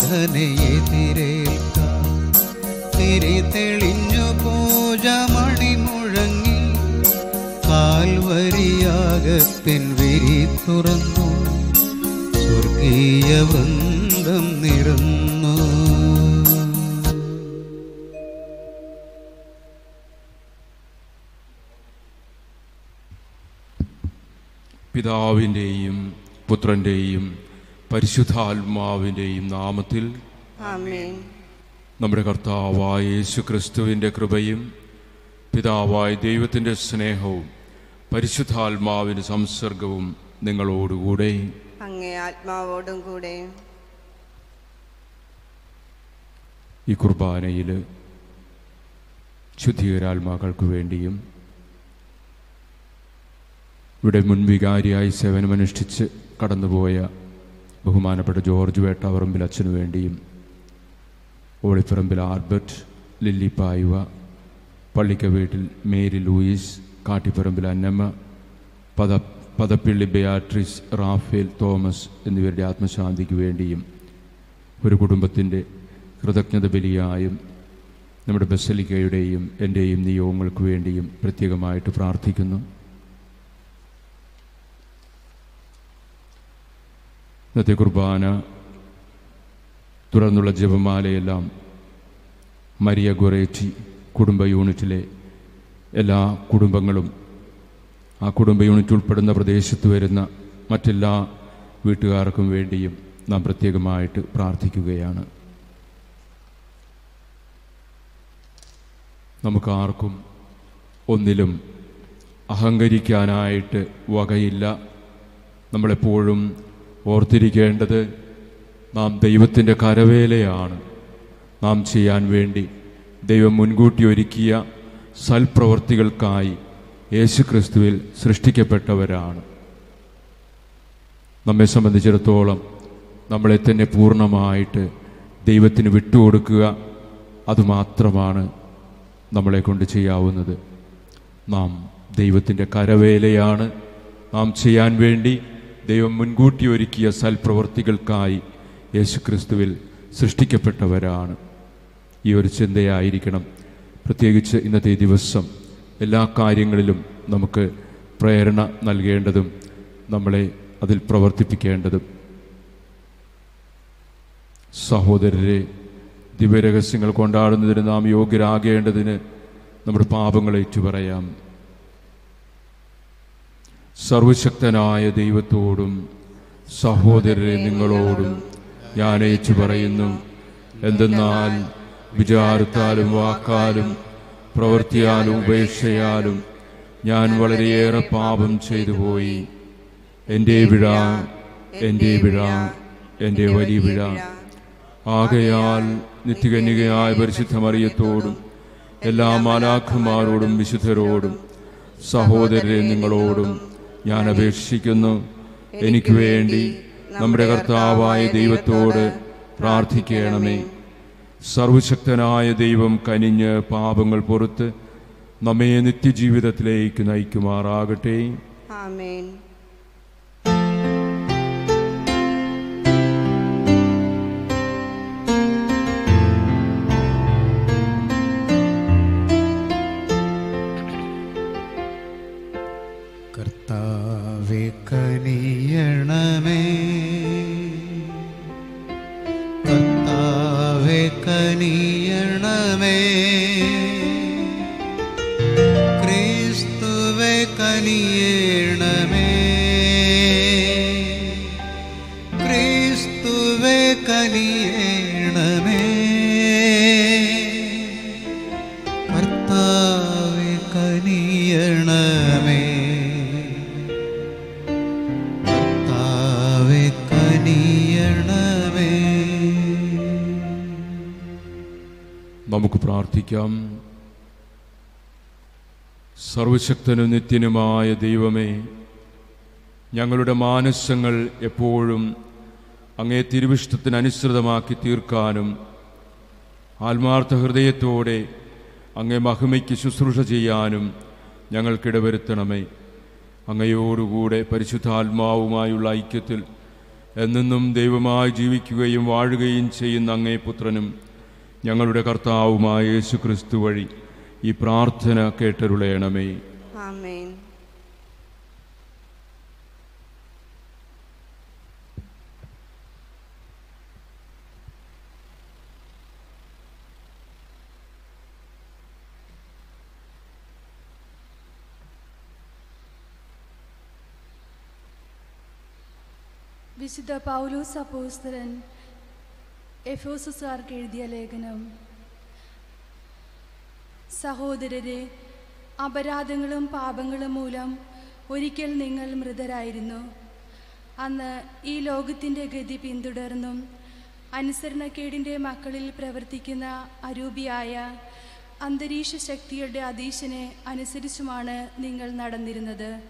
നാഥനെ എതിരേൽക്കാം തിരി തെളിഞ്ഞു പൂജ മണി മുഴങ്ങി. കാൽവരിയാകത്തിൻ വിരി തുറന്നു. സ്വർഗീയ വൃന്ദം നിറന്നു. പിതാവിന്റെയും പുത്രന്റെയും പരിശുദ്ധാത്മാവിന്റെയും നാമത്തിൽ നമ്മുടെ കർത്താവായ യേശു ക്രിസ്തുവിന്റെ കൃപയും പിതാവായ ദൈവത്തിന്റെ സ്നേഹവും പരിശുദ്ധാത്മാവിന്റെ സംസർഗവും നിങ്ങളോടുകൂടെ. അങ്ങേ ആത്മാവോടും കൂടെ. ഈ കുർബാനയിൽ ശുദ്ധീകരാത്മാക്കൾക്ക് വേണ്ടിയും ഇവിടെ മുൻവികാരിയായി സേവനമനുഷ്ഠിച്ച് കടന്നുപോയ ബഹുമാനപ്പെട്ട ജോർജ് വേട്ടാവറമ്പിൽ അച്ഛനു വേണ്ടിയും ഓളിപ്പറമ്പിൽ ആൽബർട്ട് ലില്ലി പായുവ പള്ളിക്ക വീട്ടിൽ മേരി ലൂയിസ് കാട്ടിപ്പറമ്പിൽ അന്നമ്മ പദ പദപ്പിള്ളി ബിയാട്രിസ് റാഫേൽ തോമസ് എന്നിവരുടെ ആത്മശാന്തിക്ക് വേണ്ടിയും ഒരു കുടുംബത്തിന്റെ കൃതജ്ഞത ബലിയായും നമ്മുടെ ബസലിക്കയുടെയും എന്റെയും നിയോഗങ്ങൾക്ക് വേണ്ടിയും പ്രത്യേകമായിട്ട് പ്രാർത്ഥിക്കുന്നു. ഇന്നത്തെ കുർബാന തുടർന്നുള്ള ജപമാലയെല്ലാം മരിയ ഗൊറേറ്റി കുടുംബ യൂണിറ്റിലെ എല്ലാ കുടുംബങ്ങളും ആ കുടുംബ യൂണിറ്റ് ഉൾപ്പെടുന്ന പ്രദേശത്ത് വരുന്ന മറ്റെല്ലാ വീട്ടുകാർക്കും വേണ്ടിയും നാം പ്രത്യേകമായിട്ട് പ്രാർത്ഥിക്കുകയാണ്. നമുക്കാർക്കും ഒന്നിലും അഹങ്കരിക്കാനായിട്ട് വകയില്ല. നമ്മളെപ്പോഴും ഓർത്തിരിക്കേണ്ടത് നാം ദൈവത്തിന്റെ കരവേലയാണ്. നാം ചെയ്യാൻ വേണ്ടി ദൈവം മുൻകൂട്ടി ഒരുക്കിയ സൽപ്രവർത്തികൾക്കായി യേശുക്രിസ്തുവിൽ സൃഷ്ടിക്കപ്പെട്ടവരാണ്. നമ്മെ സംബന്ധിച്ചിടത്തോളം നമ്മളെ തന്നെ പൂർണമായിട്ട് ദൈവത്തിന് വിട്ടുകൊടുക്കുക അതുമാത്രമാണ് നമ്മളെ കൊണ്ട് ചെയ്യാവുന്നത്. നാം ദൈവത്തിന്റെ കരവേലയാണ്. നാം ചെയ്യാൻ വേണ്ടി ദൈവം മുൻകൂട്ടി ഒരുക്കിയ സൽപ്രവൃത്തികൾക്കായി യേശുക്രിസ്തുവിൽ സൃഷ്ടിക്കപ്പെട്ടവരാണ്. ഈ ഒരു ചിന്തയായിരിക്കണം. പ്രത്യേകിച്ച് ഇന്നത്തെ ദിവസം എല്ലാ കാര്യങ്ങളിലും നമുക്ക് പ്രേരണ നൽകേണ്ടതും നമ്മളെ അതിൽ പ്രവർത്തിപ്പിക്കേണ്ടതും. സഹോദരരെ ദിവ്യരഹസ്യങ്ങൾ കൊണ്ടാടുന്നതിന് നാം യോഗ്യരാകേണ്ടതിന് നമ്മുടെ പാപങ്ങളേറ്റു ഏറ്റുപറയാം സർവശക്തനായ ദൈവത്തോടും സഹോദരരെ നിങ്ങളോടും ഞാൻ ഏച്ചു പറയുന്നു. എന്തെന്നാൽ വിചാരത്താലും വാക്കാലും പ്രവൃത്തിയാലും ഉപേക്ഷയാലും ഞാൻ വളരെയേറെ പാപം ചെയ്തു പോയി എന്റെ വിഴ എന്റെ വിഴ എന്റെ വലിയ വിഴ ആകയാൽ നിത്യകന്യകയായ പരിശുദ്ധമറിയത്തോടും എല്ലാ മാലാഖമാരോടും വിശുദ്ധരോടും സഹോദരരെ നിങ്ങളോടും ഞാൻ അപേക്ഷിക്കുന്നു. എനിക്ക് വേണ്ടി നമ്മുടെ കർത്താവായ ദൈവത്തോട് പ്രാർത്ഥിക്കണമേ. സർവശക്തനായ ദൈവം കനിഞ്ഞ് പാപങ്ങൾ പുറത്ത് നമ്മെ നിത്യജീവിതത്തിലേക്ക് നയിക്കുമാറാകട്ടെ. ആമേൻ. നമുക്ക് പ്രാർത്ഥിക്കാം. സർവശക്തനും നിത്യനുമായ ദൈവമേ ഞങ്ങളുടെ മാനസങ്ങൾ എപ്പോഴും അങ്ങേ തിരുവിഷ്ടത്തിനനുസൃതമാക്കി തീർക്കാനും ആത്മാർത്ഥ ഹൃദയത്തോടെ അങ്ങേ മഹിമയ്ക്ക് ശുശ്രൂഷ ചെയ്യാനും ഞങ്ങൾക്കിടവരുത്തണമേ അങ്ങയോടുകൂടെ പരിശുദ്ധാത്മാവുമായുള്ള ഐക്യത്തിൽ എന്നെന്നും ദൈവമായി ജീവിക്കുകയും വാഴുകയും ചെയ്യുന്ന അങ്ങേ പുത്രനും ഞങ്ങളുടെ കർത്താവുമായ യേശു ക്രിസ്തു വഴി ഈ പ്രാർത്ഥന കേട്ടരുളയണമേ. ആമേൻ. വിശുദ്ധ പൗലോസ് അപ്പോസ്തലൻ എഫോസുസാർക്ക് എഴുതിയ ലേഖനം. സഹോദരരെ അപരാധങ്ങളും പാപങ്ങളും മൂലം ഒരിക്കൽ നിങ്ങൾ മൃതരായിരുന്നു. അന്ന് ഈ ലോകത്തിന്റെ ഗതി പിന്തുടർന്നും അനുസരണക്കേടിന്റെ മക്കളിൽ പ്രവർത്തിക്കുന്ന അരൂപിയായ അന്തരീക്ഷ ശക്തിയുടെ അതീശനെ അനുസരിച്ചുമാണ് നിങ്ങൾ നടന്നിരുന്നത്.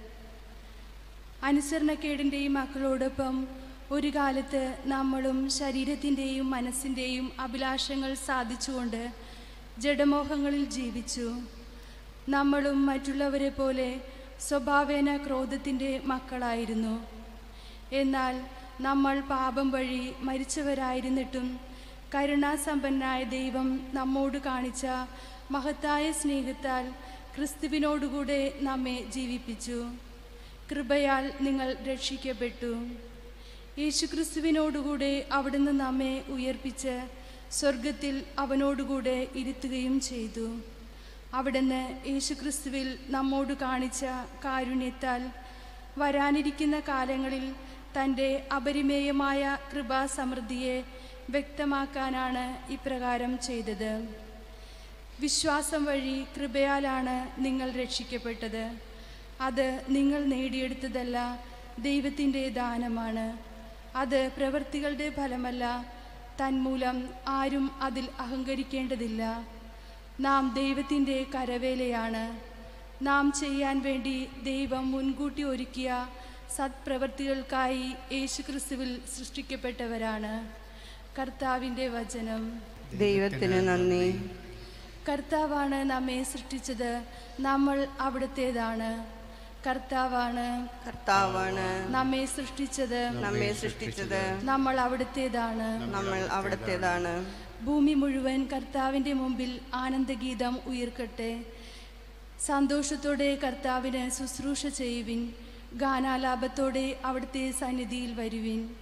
അനുസരണക്കേടിന്റെ ഈ മക്കളോടൊപ്പം ഒരു കാലത്ത് നമ്മളും ശരീരത്തിന്റെയും മനസ്സിന്റെയും അഭിലാഷങ്ങൾ സാധിച്ചുകൊണ്ട് ജഡമോഹങ്ങളിൽ ജീവിച്ചു. നമ്മളും മറ്റുള്ളവരെ പോലെ സ്വഭാവേന ക്രോധത്തിന്റെ മക്കളായിരുന്നു. എന്നാൽ നമ്മൾ പാപം വഴി മരിച്ചവരായിരുന്നിട്ടും കരുണാസമ്പന്നായ ദൈവം നമ്മോട് കാണിച്ച മഹത്തായ സ്നേഹത്താൽ ക്രിസ്തുവിനോടുകൂടെ നമ്മെ ജീവിപ്പിച്ചു. കൃപയാൽ നിങ്ങൾ രക്ഷിക്കപ്പെട്ടു. യേശുക്രിസ്തുവിനോടുകൂടെ അവിടുന്ന് നമ്മെ ഉയർപ്പിച്ച് സ്വർഗത്തിൽ അവനോടുകൂടെ ഇരുത്തുകയും ചെയ്തു. അവിടുന്ന് യേശുക്രിസ്തുവിൽ നമ്മോട് കാണിച്ച കാരുണ്യത്താൽ വരാനിരിക്കുന്ന കാലങ്ങളിൽ തന്റെ അപരിമേയമായ കൃപാസമൃദ്ധിയെ വ്യക്തമാക്കാനാണ് ഇപ്രകാരം ചെയ്തത്. വിശ്വാസം വഴി കൃപയാലാണ് നിങ്ങൾ രക്ഷിക്കപ്പെട്ടത്. അത് നിങ്ങൾ നേടിയെടുത്തതല്ല ദൈവത്തിന്റെ ദാനമാണ്. അത് പ്രവൃത്തികളുടെ ഫലമല്ല. തന്മൂലം ആരും അതിൽ അഹങ്കരിക്കേണ്ടതില്ല. നാം ദൈവത്തിന്റെ കരവേലയാണ്. നാം ചെയ്യാൻ വേണ്ടി ദൈവം മുൻകൂട്ടി ഒരുക്കിയ സത്പ്രവൃത്തികൾക്കായി യേശുക്രിസ്തുവിൽ സൃഷ്ടിക്കപ്പെട്ടവരാണ്. കർത്താവിന്റെ വചനം. ദൈവത്തിന് നന്ദി. കർത്താവാണ് നമ്മെ സൃഷ്ടിച്ചത്. നമ്മൾ അവിടുത്തേതാണ്. കർത്താവാണ്. കർത്താവാണ്. നമ്മെ സൃഷ്ടിച്ചത്. നമ്മെ സൃഷ്ടിച്ചത്. നമ്മൾ അവിടുത്തേതാണ്. നമ്മൾ അവിടുത്തേതാണ്. ഭൂമി മുഴുവൻ കർത്താവിന്റെ മുമ്പിൽ ആനന്ദഗീതം ഉയർക്കട്ടെ. സന്തോഷത്തോടെ കർത്താവിന് ശുശ്രൂഷ ചെയ്യുവിൻ. ഗാനാലാപത്തോടെ അവിടുത്തെ സന്നിധിയിൽ വരുവിൻ.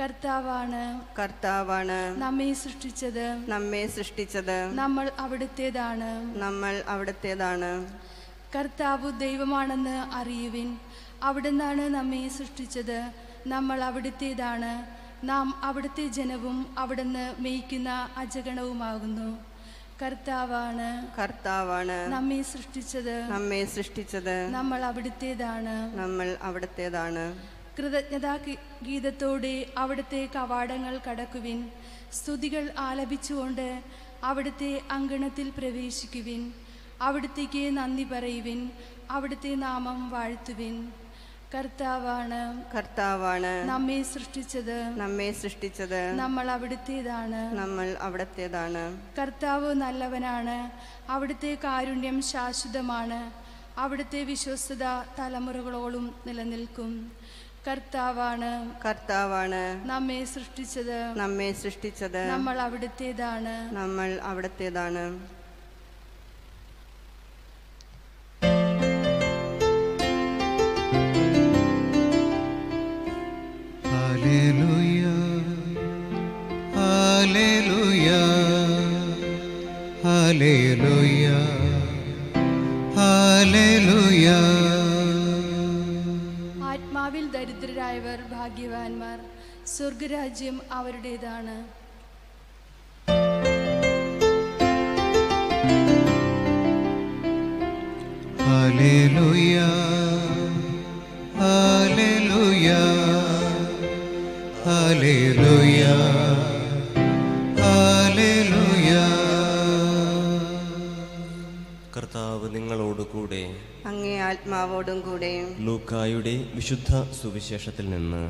കർത്താവാണ്. കർത്താവാണ്. നമ്മെ സൃഷ്ടിച്ചത്. നമ്മെ സൃഷ്ടിച്ചത്. നമ്മൾ അവിടുത്തേതാണ്. നമ്മൾ അവിടത്തേതാണ്. കർത്താവ് ദൈവമാണെന്ന് അറിയുവിൻ. അവിടുന്നാണ് നമ്മെ സൃഷ്ടിച്ചത്. നമ്മൾ അവിടുത്തേതാണ്. നാം അവിടുത്തെ ജനവും അവിടുന്ന് മേയ്ക്കുന്ന അജഗണവുമാകുന്നു. കർത്താവാണ് കർത്താവാണ് നമ്മെ സൃഷ്ടിച്ചത്. നമ്മെ സൃഷ്ടിച്ചത്. നമ്മൾ അവിടുത്തേതാണ്. നമ്മൾ അവിടുത്തേതാണ്. കൃതജ്ഞതാ ഗീതത്തോടെ അവിടുത്തെ കവാടങ്ങൾ കടക്കുവിൻ. സ്തുതികൾ ആലപിച്ചുകൊണ്ട് അവിടുത്തെ അങ്കണത്തിൽ പ്രവേശിക്കുവിൻ. അവിടുത്തേക്ക് നന്ദി പറയുവിൻ. അവിടുത്തെ നാമം വാഴ്ത്തുവിൻ. കർത്താവാണ് കർത്താവാണ് നമ്മെ സൃഷ്ടിച്ചത്. നമ്മെ സൃഷ്ടിച്ചത്. നമ്മൾ അവിടുത്തേതാണ്. നമ്മൾ അവിടത്തേതാണ്. കർത്താവ് നല്ലവനാണ്. അവിടുത്തെ കാരുണ്യം ശാശ്വതമാണ്. അവിടുത്തെ വിശ്വസ്തത തലമുറകളോളം നിലനിൽക്കും. കർത്താവാണ് കർത്താവാണ് നമ്മെ സൃഷ്ടിച്ചത്. നമ്മെ സൃഷ്ടിച്ചത്. നമ്മൾ അവിടുത്തേതാണ്. നമ്മൾ അവിടത്തേതാണ്. ആത്മാവിൽ ദരിദ്രരായവർ ഭാഗ്യവാന്മാർ സ്വർഗരാജ്യം അവരുടേതാണ്. ഹല്ലേലൂയ ഹല്ലേലൂയ ഹല്ലേലൂയ ഹല്ലേലൂയ കർത്താവ് നിങ്ങളോട് കൂടെ. അങ്ങേ ആത്മാവോടും കൂടെ. ലൂക്കായുടെ വിശുദ്ധ സുവിശേഷത്തിൽ നിന്ന്.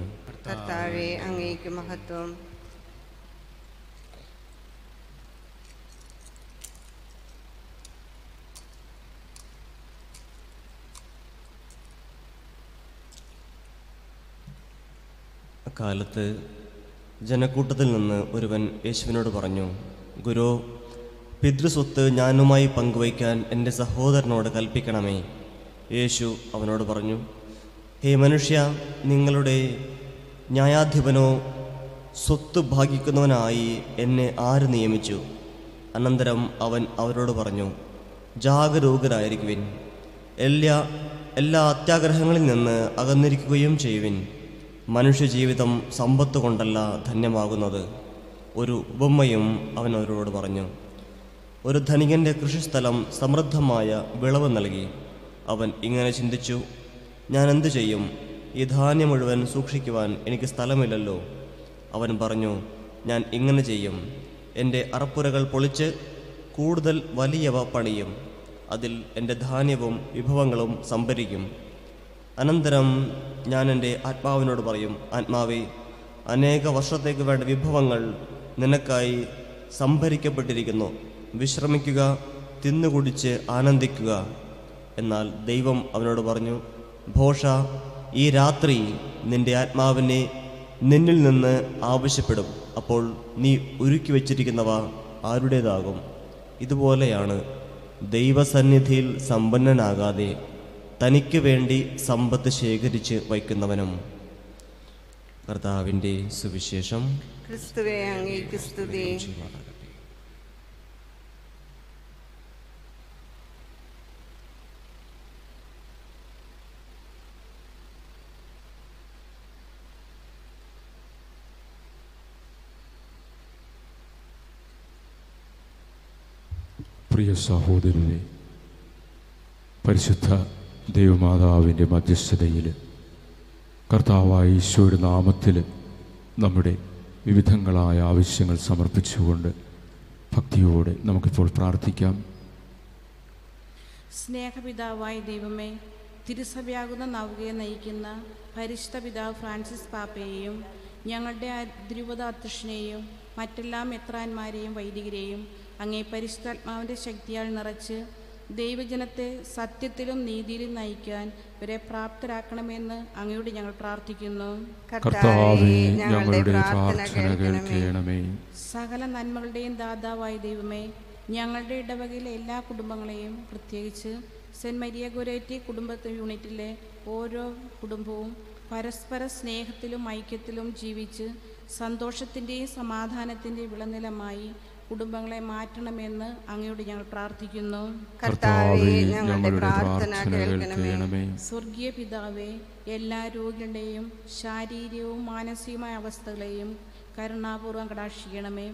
കർത്താവെ അങ്ങേക്ക് മഹത്വം. അക്കാലത്ത് ജനക്കൂട്ടത്തിൽ നിന്ന് ഒരുവൻ യേശുവിനോട് പറഞ്ഞു ഗുരു പിതൃസ്വത്ത് ഞാനുമായി പങ്കുവയ്ക്കാൻ എന്റെ സഹോദരനോട് കൽപ്പിക്കണമേ. യേശു അവനോട് പറഞ്ഞു ഹേ മനുഷ്യ നിങ്ങളുടെ ന്യായാധിപനോ സ്വത്ത് ഭാഗിക്കുന്നവനായി എന്നെ ആര് നിയമിച്ചു? അനന്തരം അവൻ അവരോട് പറഞ്ഞു ജാഗരൂകരായിരിക്കുവിൻ. എല്ലാ എല്ലാ അത്യാഗ്രഹങ്ങളിൽ നിന്ന് അകന്നിരിക്കുകയും ചെയ്യുവിൻ. മനുഷ്യജീവിതം സമ്പത്ത് കൊണ്ടല്ല ധന്യമാകുന്നത്. ഒരു ഉപമ്മയും അവൻ അവരോട് പറഞ്ഞു ഒരു ധനികന്റെ കൃഷിസ്ഥലം സമൃദ്ധമായ വിളവ് നൽകി. അവൻ ഇങ്ങനെ ചിന്തിച്ചു ഞാൻ എന്തു ചെയ്യും? ഈ ധാന്യം മുഴുവൻ സൂക്ഷിക്കുവാൻ എനിക്ക് സ്ഥലമില്ലല്ലോ. അവൻ പറഞ്ഞു ഞാൻ ഇങ്ങനെ ചെയ്യും. എന്റെ അറപ്പുരകൾ പൊളിച്ച് കൂടുതൽ വലിയവ പണിയും. അതിൽ എന്റെ ധാന്യവും വിഭവങ്ങളും സംഭരിക്കും. അനന്തരം ഞാൻ എന്റെ ആത്മാവിനോട് പറയും ആത്മാവേ അനേക വർഷത്തേക്ക് വേണ്ട വിഭവങ്ങൾ നിനക്കായി സംഭരിക്കപ്പെട്ടിരിക്കുന്നു. വിശ്രമിക്കുക തിന്നുകുടിച്ച് ആനന്ദിക്കുക. എന്നാൽ ദൈവം അവനോട് പറഞ്ഞു ഭോഷ ഈ രാത്രി നിന്റെ ആത്മാവിനെ നിന്നിൽ നിന്ന് ആവശ്യപ്പെടും. അപ്പോൾ നീ ഒരുക്കി വച്ചിരിക്കുന്നവ ആരുടേതാകും? ഇതുപോലെയാണ് ദൈവസന്നിധിയിൽ സമ്പന്നനാകാതെ തനിക്ക് വേണ്ടി സമ്പത്ത് ശേഖരിച്ച് വയ്ക്കുന്നവനും കർത്താവിന്റെ സുവിശേഷം. ക്രിസ്തുവേ അങ്ങേക്ക് സ്തുതി. പ്രിയ സഹോദരനെ പരിശുദ്ധ ദൈവമാതാവിന്റെ മധ്യസ്ഥതയിൽ കർത്താവായ ഈശോയുടെ നാമത്തിൽ നമ്മുടെ വിവിധങ്ങളായ ആവശ്യങ്ങൾ സമർപ്പിച്ചുകൊണ്ട് ഭക്തിയോടെ നമുക്കിപ്പോൾ പ്രാർത്ഥിക്കാം. സ്നേഹപിതാവായ ദൈവമേ തിരുസഭയാകുന്ന നവകയെ നയിക്കുന്ന പരിശുദ്ധ പിതാവ് ഫ്രാൻസിസ് പാപ്പയെയും ഞങ്ങളുടെ ധ്രുവത അധ്യക്ഷനെയും മറ്റെല്ലാ മെത്രാന്മാരെയും വൈദികരെയും അങ്ങേ പരിശുദ്ധാത്മാവിന്റെ ശക്തിയാൽ നിറച്ച് ദൈവജനത്തെ സത്യത്തിലും നീതിയിലും നയിക്കാൻ ഇവരെ പ്രാപ്തരാക്കണമെന്ന് അങ്ങയോട് ഞങ്ങൾ പ്രാർത്ഥിക്കുന്നു. കർത്താവെ ഞങ്ങളുടെ പ്രാർത്ഥന കേൾക്കണമേ. സകല നന്മകളുടെയും ദാതാവായ ദൈവമേ ഞങ്ങളുടെ ഇടവകയിലെ എല്ലാ കുടുംബങ്ങളെയും പ്രത്യേകിച്ച് സെന്റ് മരിയ ഗുരേറ്റി കുടുംബ യൂണിറ്റിലെ ഓരോ കുടുംബവും പരസ്പര സ്നേഹത്തിലും ഐക്യത്തിലും ജീവിച്ച് സന്തോഷത്തിന്റെയും സമാധാനത്തിന്റെയും വിളനിലമായി കുടുംബങ്ങളെ മാറ്റണമെന്ന് അങ്ങയോട് ഞങ്ങൾ പ്രാർത്ഥിക്കുന്നു. കർത്താവേ ഞങ്ങളുടെ പ്രാർത്ഥന കേൾക്കണമേ. സ്വർഗീയ പിതാവേ എല്ലാ രോഗികളുടെയും ശാരീരികവും മാനസികവുമായ അവസ്ഥകളെയും കരുണാപൂർവം കടാക്ഷിക്കണമേ.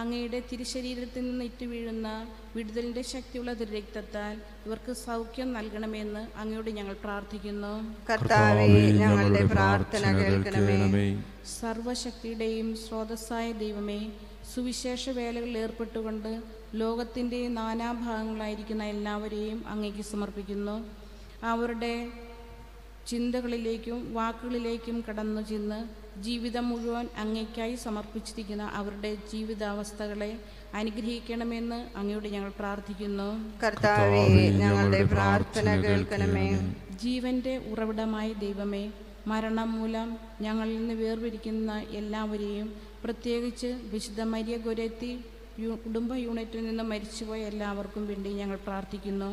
അങ്ങയുടെ തിരുശരീരത്തിൽ നിന്ന് ഇറ്റുവീഴുന്ന വിടുതലിന്റെ ശക്തിയുള്ള രക്തത്താൽ ഇവർക്ക് സൗഖ്യം നൽകണമെന്ന് അങ്ങയോട് ഞങ്ങൾ പ്രാർത്ഥിക്കുന്നു. കർത്താവേ ഞങ്ങളുടെ പ്രാർത്ഥന കേൾക്കണമേ. സർവശക്തിയുടെയും സ്രോതസ്സായ ദൈവമേ സുവിശേഷ വേലകളിൽ ഏർപ്പെട്ടുകൊണ്ട് ലോകത്തിന്റെ നാനാഭാഗങ്ങളായിരിക്കുന്ന എല്ലാവരെയും അങ്ങേക്ക് സമർപ്പിക്കുന്നു. അവരുടെ ചിന്തകളിലേക്കും വാക്കുകളിലേക്കും കടന്നു ചെന്ന് ജീവിതം മുഴുവൻ അങ്ങേക്കായി സമർപ്പിച്ചിരിക്കുന്ന അവരുടെ ജീവിതാവസ്ഥകളെ അനുഗ്രഹിക്കണമെന്ന് അങ്ങയോട് ഞങ്ങൾ പ്രാർത്ഥിക്കുന്നു. കർത്താവേ ഞങ്ങളുടെ പ്രാർത്ഥന കേൾക്കണമേ. ജീവന്റെ ഉറവിടമായ ദൈവമേ മരണം മൂലം ഞങ്ങളിൽ നിന്ന് വേർപിരിക്കുന്ന എല്ലാവരെയും പ്രത്യേകിച്ച് വിശുദ്ധ മരിയ ഗുരത്തി കുടുംബ യൂണിറ്റിൽ നിന്ന് മരിച്ചുപോയ എല്ലാവർക്കും വേണ്ടി ഞങ്ങൾ പ്രാർത്ഥിക്കുന്നു.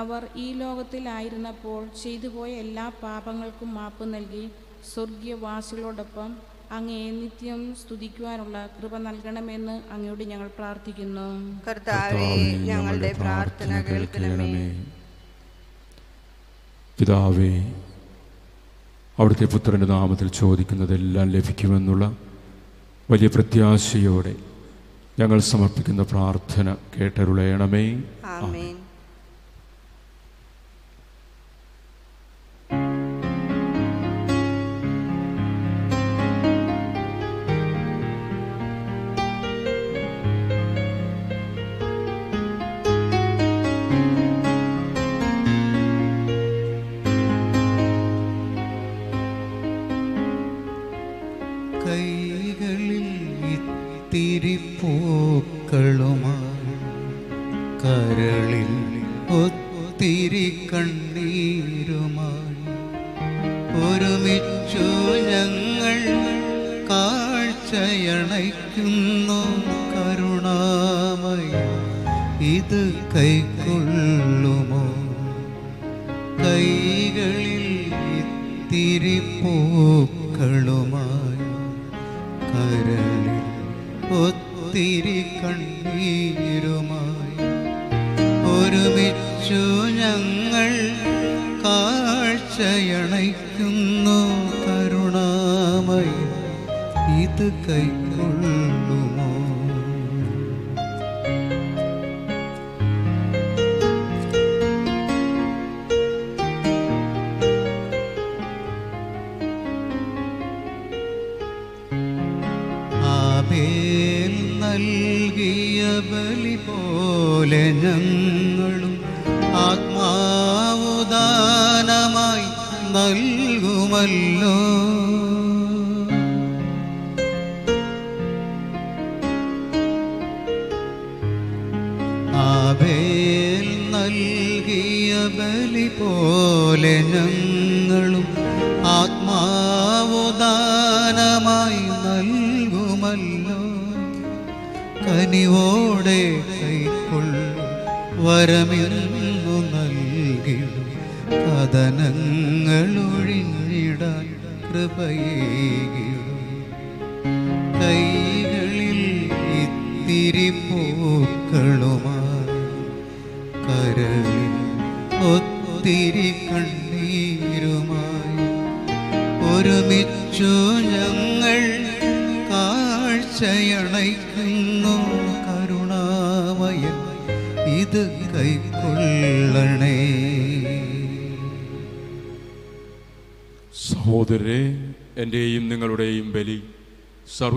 അവർ ഈ ലോകത്തിലായിരുന്നപ്പോൾ ചെയ്തുപോയ എല്ലാ പാപങ്ങൾക്കും മാപ്പ് നൽകി സ്വർഗീയവാസികളോടൊപ്പം അങ്ങയെ നിത്യം സ്തുതിക്കുവാനുള്ള കൃപ നൽകണമെന്ന് അങ്ങയോട് ഞങ്ങൾ പ്രാർത്ഥിക്കുന്നു. കർത്താവേ ഞങ്ങളുടെ പ്രാർത്ഥന കേൾക്കണമേ. പിതാവേ അവിടുത്തെ പുത്രന്റെ നാമത്തിൽ ചോദിക്കുന്നതെല്ലാം ലഭിക്കുമെന്നുള്ള വലിയ പ്രത്യാശയോടെ ഞങ്ങൾ സമർപ്പിക്കുന്ന പ്രാർത്ഥന കേട്ടരുളയണമേ. ആമേൻ. ഇത്തിരി കരളിൽ ഒത്തിരി കണ്ണീരുമായി ഒരുമിച്ചു ഞങ്ങൾ കാഴ്ചയണയ്ക്കുന്നു കരുണാമയ. ഇത് കൈക്കൊള്ളുമോ ഇത്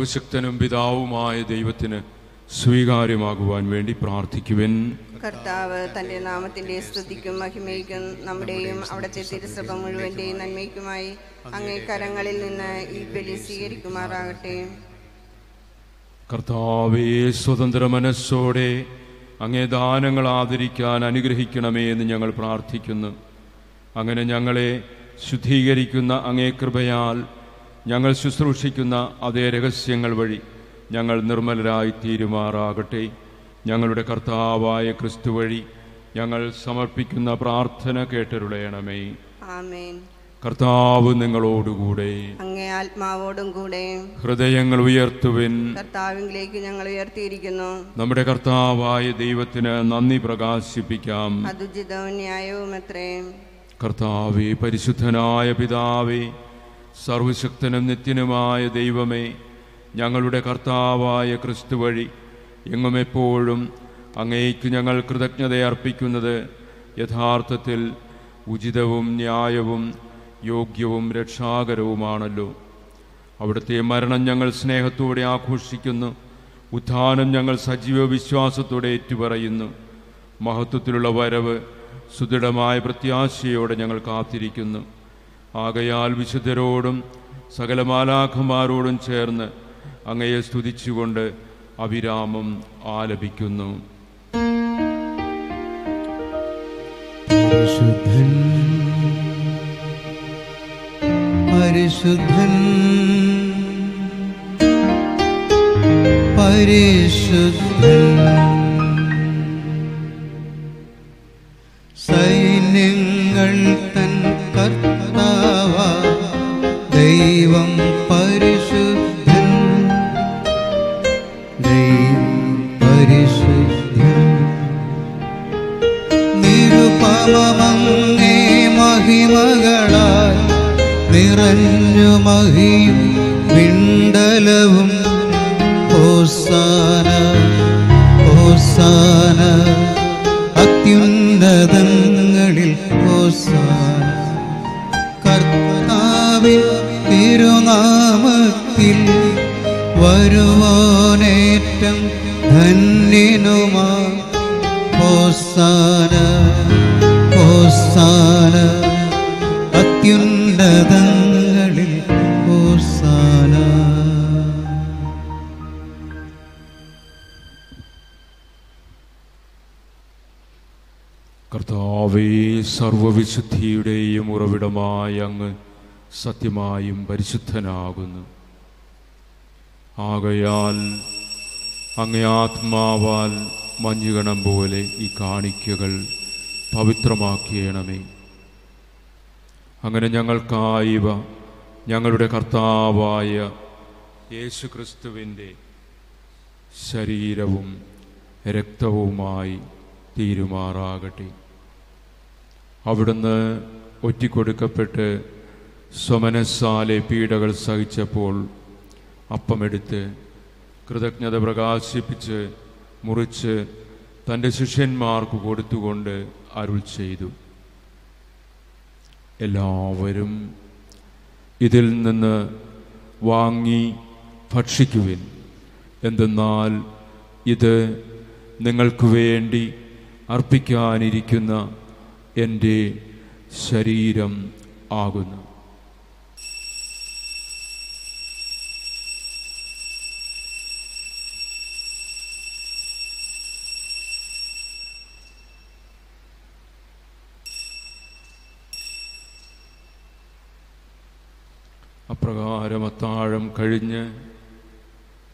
സർവശക്തനും പിതാവുമായ ദൈവത്തിന് സ്വീകാര്യമാകുവാൻ വേണ്ടി പ്രാർത്ഥിക്കുവൻ. കർത്താവ് തന്റെ നാമത്തിന്റെ സ്തുതിക്കും മഹിമയ്ക്കും നമ്മുടെയും അവിടുത്തെ തിരുസഭ മുഴുവന്റെയും നന്മയ്ക്കുമായി അങ്ങേ കരങ്ങളിൽ നിന്ന് ഈ ബലി സ്വീകരിക്കുമാറാകട്ടെ. കർത്താവേ സ്വതന്ത്ര മനസ്സോടെ അങ്ങേ ദാനങ്ങൾ ആദരിക്കാൻ അനുഗ്രഹിക്കണമേ എന്ന് ഞങ്ങൾ പ്രാർത്ഥിക്കുന്നു. അങ്ങനെ ഞങ്ങളെ ശുദ്ധീകരിക്കുന്ന അങ്ങേ കൃപയാൽ ഞങ്ങൾ ശുശ്രൂഷിക്കുന്ന അതേ രഹസ്യങ്ങൾ വഴി ഞങ്ങൾ നിർമ്മലരായി തീരുമാറാകട്ടെ. ഞങ്ങളുടെ കർത്താവായ ക്രിസ്തു വഴി ഞങ്ങൾ സമർപ്പിക്കുന്ന പ്രാർത്ഥന കേട്ടരുളയണമേ. കർത്താവ് നിങ്ങളോടുകൂടെ. അങ്ങേ ആത്മാവോടും കൂടെ. ഹൃദയങ്ങൾ ഉയർത്തുവിൻ. കർത്താവിലേക്ക് ഞങ്ങൾ ഉയർത്തിയിരിക്കുന്നു. നമ്മുടെ കർത്താവായ ദൈവത്തിന് നന്ദി പ്രകാശിപ്പിക്കാം. അതുചിതവും ന്യായവും കർത്താവേ പരിശുദ്ധനായ പിതാവേ സർവശക്തനും നിത്യനുമായ ദൈവമേ ഞങ്ങളുടെ കർത്താവായ ക്രിസ്തു വഴി എങ്ങും എപ്പോഴും അങ്ങേക്ക് ഞങ്ങൾ കൃതജ്ഞത അർപ്പിക്കുന്നത് യഥാർത്ഥത്തിൽ ഉചിതവും ന്യായവും യോഗ്യവും രക്ഷാകരവുമാണല്ലോ. അവിടുത്തെ മരണം ഞങ്ങൾ സ്നേഹത്തോടെ ആഘോഷിക്കുന്നു. ഉത്ഥാനം ഞങ്ങൾ സജീവ വിശ്വാസത്തോടെ ഏറ്റുപറയുന്നു. മഹത്വത്തിലുള്ള വരവ് സുദൃഢമായ പ്രത്യാശയോടെ ഞങ്ങൾ കാത്തിരിക്കുന്നു. ആകയാൽ വിശുദ്ധരോടും സകല മാലാഖമാരോടും ചേർന്ന് അങ്ങയെ സ്തുതിച്ചുകൊണ്ട് അവിരാമം ആലപിക്കുന്നു. പരിശുദ്ധൻ പരിശുദ്ധൻ. സൈന്യങ്ങൾ തൻ നിറഞ്ഞു മഹിയും വിണ്ടലവും ഓസാന ഓസാന. അത്യുന്നതങ്ങളിൽ ഓസാന. കർത്താവിൽ തിരുനാമത്തിൽ വരുവാനേറ്റം ധന്യനുമാ. ഓസാന ഹോസാന കർത്താവേ സർവവിശുദ്ധിയുടെയും ഉറവിടമായ അങ്ങ് സത്യമായും പരിശുദ്ധനാകുന്നു. ആകയാൽ അങ്ങേ ആത്മാവാൽ മഞ്ഞുകണം പോലെ ഈ കാണിക്കകൾ പവിത്രമാക്കിയണമേ. അങ്ങനെ ഞങ്ങൾക്കായിവ ഞങ്ങളുടെ കർത്താവായ യേശുക്രിസ്തുവിന്റെ ശരീരവും രക്തവുമായി തീരുമാറാകട്ടെ. അവിടുന്ന് ഒറ്റിക്കൊടുക്കപ്പെട്ട് സ്വമനസ്സാലെ പീഡകൾ സഹിച്ചപ്പോൾ അപ്പമെടുത്ത് കൃതജ്ഞത പ്രകാശിപ്പിച്ച് മുറിച്ച് തന്റെ ശിഷ്യന്മാർക്ക് കൊടുത്തുകൊണ്ട് അരുൾ ചെയ്തു. എല്ലാവരും ഇതിൽ നിന്ന് വാങ്ങി ഭക്ഷിക്കുവിൻ. എന്തെന്നാൽ ഇത് നിങ്ങൾക്ക് വേണ്ടി അർപ്പിക്കാനിരിക്കുന്ന എന്റെ ശരീരം ആകുന്നു. അപ്രകാരം അത്താഴം കഴിഞ്ഞ്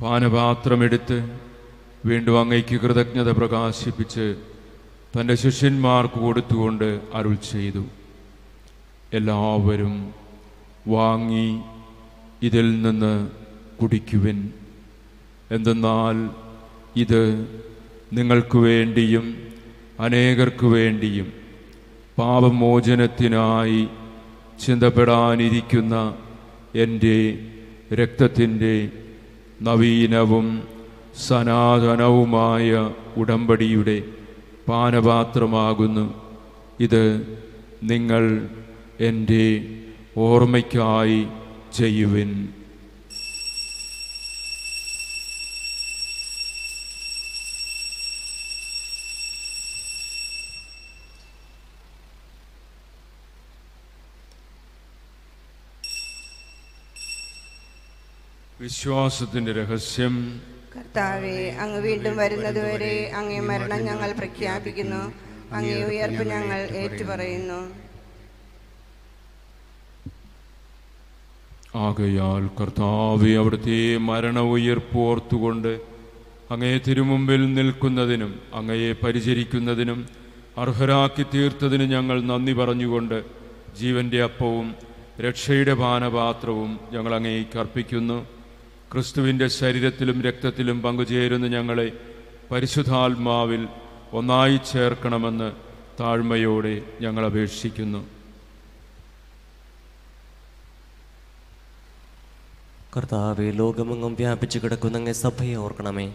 പാനപാത്രമെടുത്ത് വീണ്ടും അങ്ങയ്ക്ക് കൃതജ്ഞത പ്രകാശിപ്പിച്ച് തന്റെ ശിഷ്യന്മാർക്ക് കൊടുത്തുകൊണ്ട് അരുൾ ചെയ്തു. എല്ലാവരും വാങ്ങി ഇതിൽ നിന്ന് കുടിക്കുവിൻ. എന്തെന്നാൽ ഇത് നിങ്ങൾക്ക് വേണ്ടിയും അനേകർക്ക് വേണ്ടിയും പാപമോചനത്തിനായി ചിന്തപ്പെടാനിരിക്കുന്ന എന്റെ രക്തത്തിന്റെ നവീനവും സനാതനവുമായ ഉടമ്പടിയുടെ പാനപാത്രമാകുന്നു. ഇത് നിങ്ങൾ എന്റെ ഓർമ്മയ്ക്കായി ചെയ്യുവിൻ. വിശ്വാസത്തിന്റെ രഹസ്യം കർത്താവെ അങ്ങ് വീണ്ടും വരുന്നതുവരെ അങ്ങേ മരണം ഞങ്ങൾ പ്രഖ്യാപിക്കുന്നു. അങ്ങേ ഉയർപ്പ് ഞങ്ങൾ ഏറ്റുപറയുന്നു. ആകയാൽ കർത്താവെ അവിടുത്തെ മരണ ഉയർപ്പ് ഓർത്തുകൊണ്ട് അങ്ങയെ തിരുമുമ്പിൽ നിൽക്കുന്നതിനും അങ്ങയെ പരിചരിക്കുന്നതിനും അർഹരാക്കി തീർത്തതിന് ഞങ്ങൾ നന്ദി പറഞ്ഞുകൊണ്ട് ജീവന്റെ അപ്പവും രക്ഷയുടെ പാനപാത്രവും ഞങ്ങൾ അങ്ങേക്ക് അർപ്പിക്കുന്നു. ക്രിസ്തുവിന്റെ ശരീരത്തിലും രക്തത്തിലും പങ്കുചേരുന്ന ഞങ്ങളെ പരിശുദ്ധാത്മാവിൽ ഒന്നായി ചേർക്കണമെന്ന് താഴ്മയോടെ ഞങ്ങൾ അപേക്ഷിക്കുന്നു. കർത്താവെ ലോകമെങ്ങും വ്യാപിച്ചു കിടക്കുന്ന അങ്ങേ സഭയെ ഓർക്കണമേ.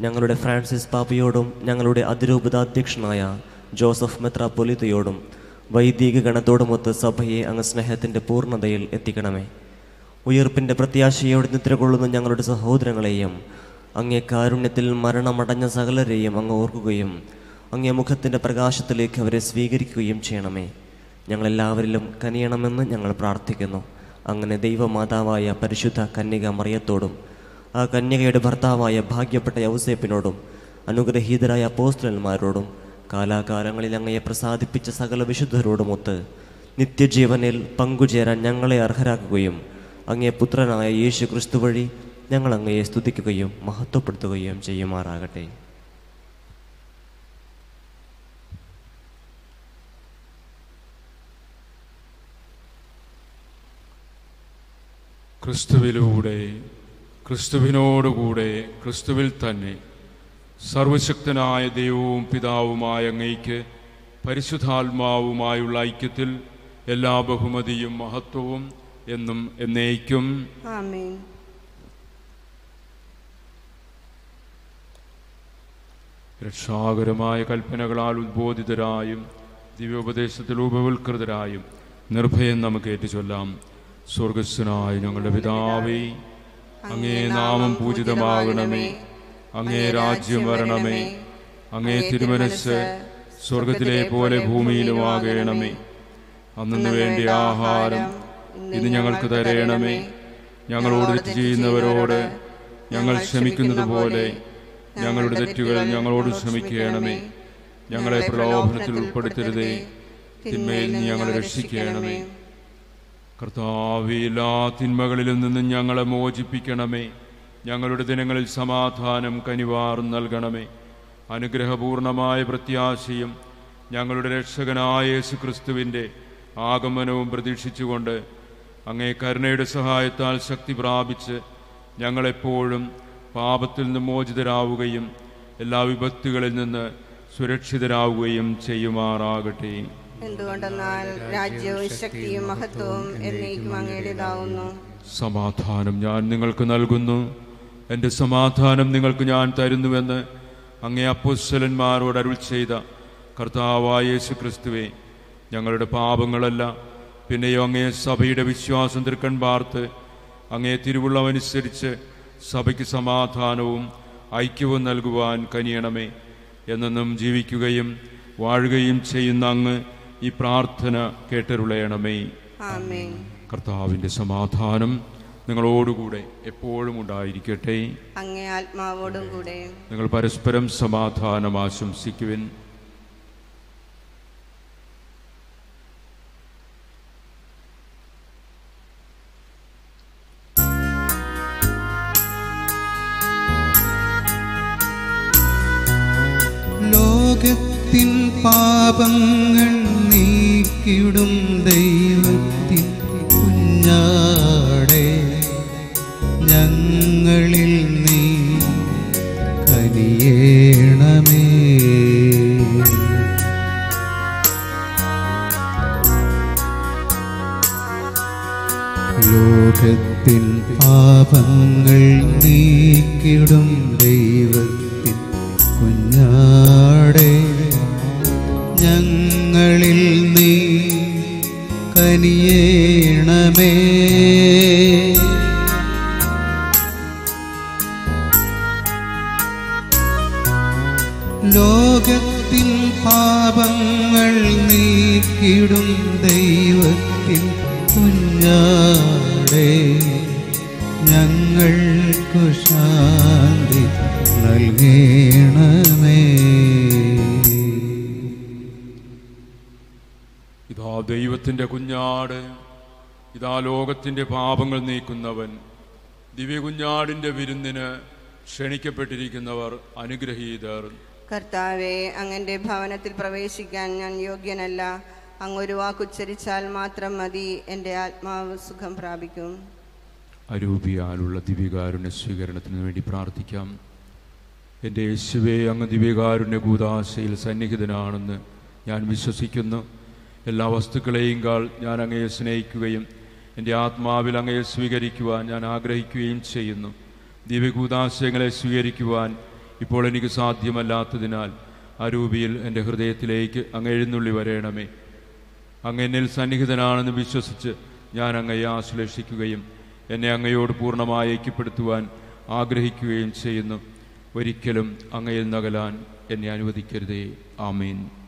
ഞങ്ങളുടെ ഫ്രാൻസിസ് പാപ്പയോടും ഞങ്ങളുടെ അതിരൂപതാധ്യക്ഷനായ ജോസഫ് മെത്രാപൊലിതയോടും വൈദിക ഗണത്തോടുമൊത്ത് സഭയെ അങ്ങ് സ്നേഹത്തിന്റെ പൂർണതയിൽ എത്തിക്കണമേ. ഉയർപ്പിന്റെ പ്രത്യാശയോടെ നിദ്ര കൊള്ളുന്ന ഞങ്ങളുടെ സഹോദരങ്ങളെയും അങ്ങേ കാരുണ്യത്തിൽ മരണമടഞ്ഞ സകലരെയും അങ്ങ് ഓർക്കുകയും അങ്ങേ മുഖത്തിന്റെ പ്രകാശത്തിലേക്ക് അവരെ സ്വീകരിക്കുകയും ചെയ്യണമേ. ഞങ്ങളെല്ലാവരിലും കനിയണമെന്ന് ഞങ്ങൾ പ്രാർത്ഥിക്കുന്നു. അങ്ങനെ ദൈവമാതാവായ പരിശുദ്ധ കന്യക മറിയത്തോടും ആ കന്യകയുടെ ഭർത്താവായ ഭാഗ്യപ്പെട്ട യൗസേപ്പിനോടും അനുഗ്രഹീതരായ അപ്പോസ്റ്റലന്മാരോടും കാലാകാലങ്ങളിൽ അങ്ങയെ പ്രസാദിപ്പിച്ച സകല വിശുദ്ധരോടുമൊത്ത് നിത്യജീവനിൽ പങ്കുചേരാൻ ഞങ്ങളെ അർഹരാക്കുകയും അങ്ങേ പുത്രനായ യേശു ക്രിസ്തു വഴി ഞങ്ങൾ അങ്ങയെ സ്തുതിക്കുകയും മഹത്വപ്പെടുത്തുകയും ചെയ്യുമാറാകട്ടെ. ക്രിസ്തുവിലൂടെ ക്രിസ്തുവിനോടുകൂടെ ക്രിസ്തുവിൽ തന്നെ സർവശക്തനായ ദൈവവും പിതാവുമായ അങ്ങയ്ക്ക് പരിശുദ്ധാത്മാവുമായുള്ള ഐക്യത്തിൽ എല്ലാ ബഹുമതിയും മഹത്വവും എന്നും എന്നേക്കും. ആമേൻ. രക്ഷാകരമായ കൽപ്പനകളാൽ ഉദ്ബോധിതരായും ദിവ്യോപദേശത്തിൽ ഉപവൽകൃതരായും നിർഭയം നമുക്ക് ഏറ്റുചൊല്ലാം. സ്വർഗസ്വനായ ഞങ്ങളുടെ പിതാവേ അങ്ങേ നാമം പൂജിതമാകണമേ. അങ്ങേ രാജ്യം വരണമേ. അങ്ങേ തിരുമനസ് സ്വർഗത്തിലെ പോലെ ഭൂമിയിലുമാകണമേ. അന്നു വേണ്ടി ആഹാരം ഇന്ന് ഞങ്ങൾക്ക് തരയണമേ. ഞങ്ങളോട് തെറ്റ് ചെയ്യുന്നവരോട് ഞങ്ങൾ ക്ഷമിക്കുന്നത് പോലെ ഞങ്ങളുടെ തെറ്റുകൾ ഞങ്ങളോട് ക്ഷമിക്കണമേ. ഞങ്ങളെ പ്രലോഭനത്തിൽ ഉൾപ്പെടുത്തരുതേ. തിന്മയിൽ നിന്ന് ഞങ്ങളെ രക്ഷിക്കണമേ. കർത്താവേ എല്ലാ തിന്മകളിൽ നിന്നും ഞങ്ങളെ മോചിപ്പിക്കണമേ. ഞങ്ങളുടെ ദിനങ്ങളിൽ സമാധാനം കനിവാറും നൽകണമേ. അനുഗ്രഹപൂർണമായ പ്രത്യാശയും ഞങ്ങളുടെ രക്ഷകനായ യേശുക്രിസ്തുവിന്റെ ആഗമനവും പ്രതീക്ഷിച്ചുകൊണ്ട് അങ്ങേ കരുണയുടെ സഹായത്താൽ ശക്തി പ്രാപിച്ച് ഞങ്ങളെപ്പോഴും പാപത്തിൽ നിന്ന് മോചിതരാവുകയും എല്ലാ വിപത്തുകളിൽ നിന്ന് സുരക്ഷിതരാവുകയും ചെയ്യുമാറാകട്ടെ. എന്തുകൊണ്ടെന്നാൽ രാജ്യവും ശക്തിയും മഹത്വവും എന്നേക്കും അങ്ങയുടേതാവുന്നു. സമാധാനം ഞാൻ നിങ്ങൾക്ക് നൽകുന്നു. എന്റെ സമാധാനം നിങ്ങൾക്ക് ഞാൻ തരുന്നുവെന്ന് അങ്ങേ അപ്പോസ്വലന്മാരോട് അരുൾ ചെയ്ത കർത്താവായ യേശു ക്രിസ്തുവെ ഞങ്ങളുടെ പാപങ്ങളല്ല പിന്നെയോ അങ്ങേ സഭയുടെ വിശ്വാസം തൃക്കൺ പാർത്ത് അങ്ങേ തിരുവുള്ളമനുസരിച്ച് സഭയ്ക്ക് സമാധാനവും ഐക്യവും നൽകുവാൻ കനിയണമേ എന്നെന്നും ജീവിക്കുകയും വാഴുകയും ചെയ്യുന്ന അങ്ങ് ഈ പ്രാർത്ഥന കേട്ടരുളയണമേ. കർത്താവിന്റെ സമാധാനം നിങ്ങളോടുകൂടെ എപ്പോഴും ഉണ്ടായിരിക്കട്ടെ. അങ്ങേ ആത്മാവോടും കൂടെ. നിങ്ങൾ പരസ്പരം സമാധാനം ആശംസിക്കുവിൻ. പാപങ്ങൾ നീക്കിടും ദൈവത്തിൽ കുഞ്ഞാടെ. ഞങ്ങളിൽ നീ കനിയേണമേ. ലോകത്തിൻ പാപങ്ങൾ നീക്കിടും ദൈവത്തിൻ കനിയേണമേ. ലോകത്തിൽ പാപങ്ങൾ നീക്കിടും ദൈവത്തിൽ കുഞ്ഞാടെ. ഞങ്ങൾക്കു ശാന്തി നൽകണമേ. ദൈവത്തിന്റെ കുഞ്ഞാട് ഇതാ ലോകത്തിന്റെ പാപങ്ങൾ നീക്കുന്നവൻ. ദിവ്യകുഞ്ഞാടിന്റെ വിരുന്നിന് ക്ഷണിക്കപ്പെട്ടിരിക്കുന്നവർ അനുഗ്രഹീതർ. കർത്താവെ അങ്ങന്റെ ഭവനത്തിൽ പ്രവേശിക്കാൻ ഞാൻ യോഗ്യനല്ല. അങ്ങൊരു വാക്കുച്ചരിച്ചാൽ മാത്രം മതി എന്റെ ആത്മാവ് സുഖം പ്രാപിക്കും. അരൂപിയാലുള്ള ദിവ്യകാരുണ്യ സ്വീകരണത്തിന് വേണ്ടി പ്രാർത്ഥിക്കാം. എന്റെ യേശുവേ അങ്ങ് ദിവ്യകാരുണ്യ കൂതാശയിൽ സന്നിഹിതനാണെന്ന് ഞാൻ വിശ്വസിക്കുന്നു. എല്ലാ വസ്തുക്കളെയും കാൾ ഞാൻ അങ്ങയെ സ്നേഹിക്കുകയും എന്റെ ആത്മാവിൽ അങ്ങയെ സ്വീകരിക്കുവാൻ ഞാൻ ആഗ്രഹിക്കുകയും ചെയ്യുന്നു. ദിവ്യകൂതാശയങ്ങളെ സ്വീകരിക്കുവാൻ ഇപ്പോൾ എനിക്ക് സാധ്യമല്ലാത്തതിനാൽ ആ രൂപിയിൽ എന്റെ ഹൃദയത്തിലേക്ക് അങ്ങ് എഴുന്നള്ളി വരേണമേ. അങ്ങ് എന്നിൽ സന്നിഹിതനാണെന്ന് വിശ്വസിച്ച് ഞാൻ അങ്ങയെ ആശ്ലേഷിക്കുകയും എന്നെ അങ്ങയോട് പൂർണമായി ഐക്യപ്പെടുത്തുവാൻ ആഗ്രഹിക്കുകയും ചെയ്യുന്നു. ഒരിക്കലും അങ്ങയിൽ നകലാൻ എന്നെ അനുവദിക്കരുതേ. ആമീൻ.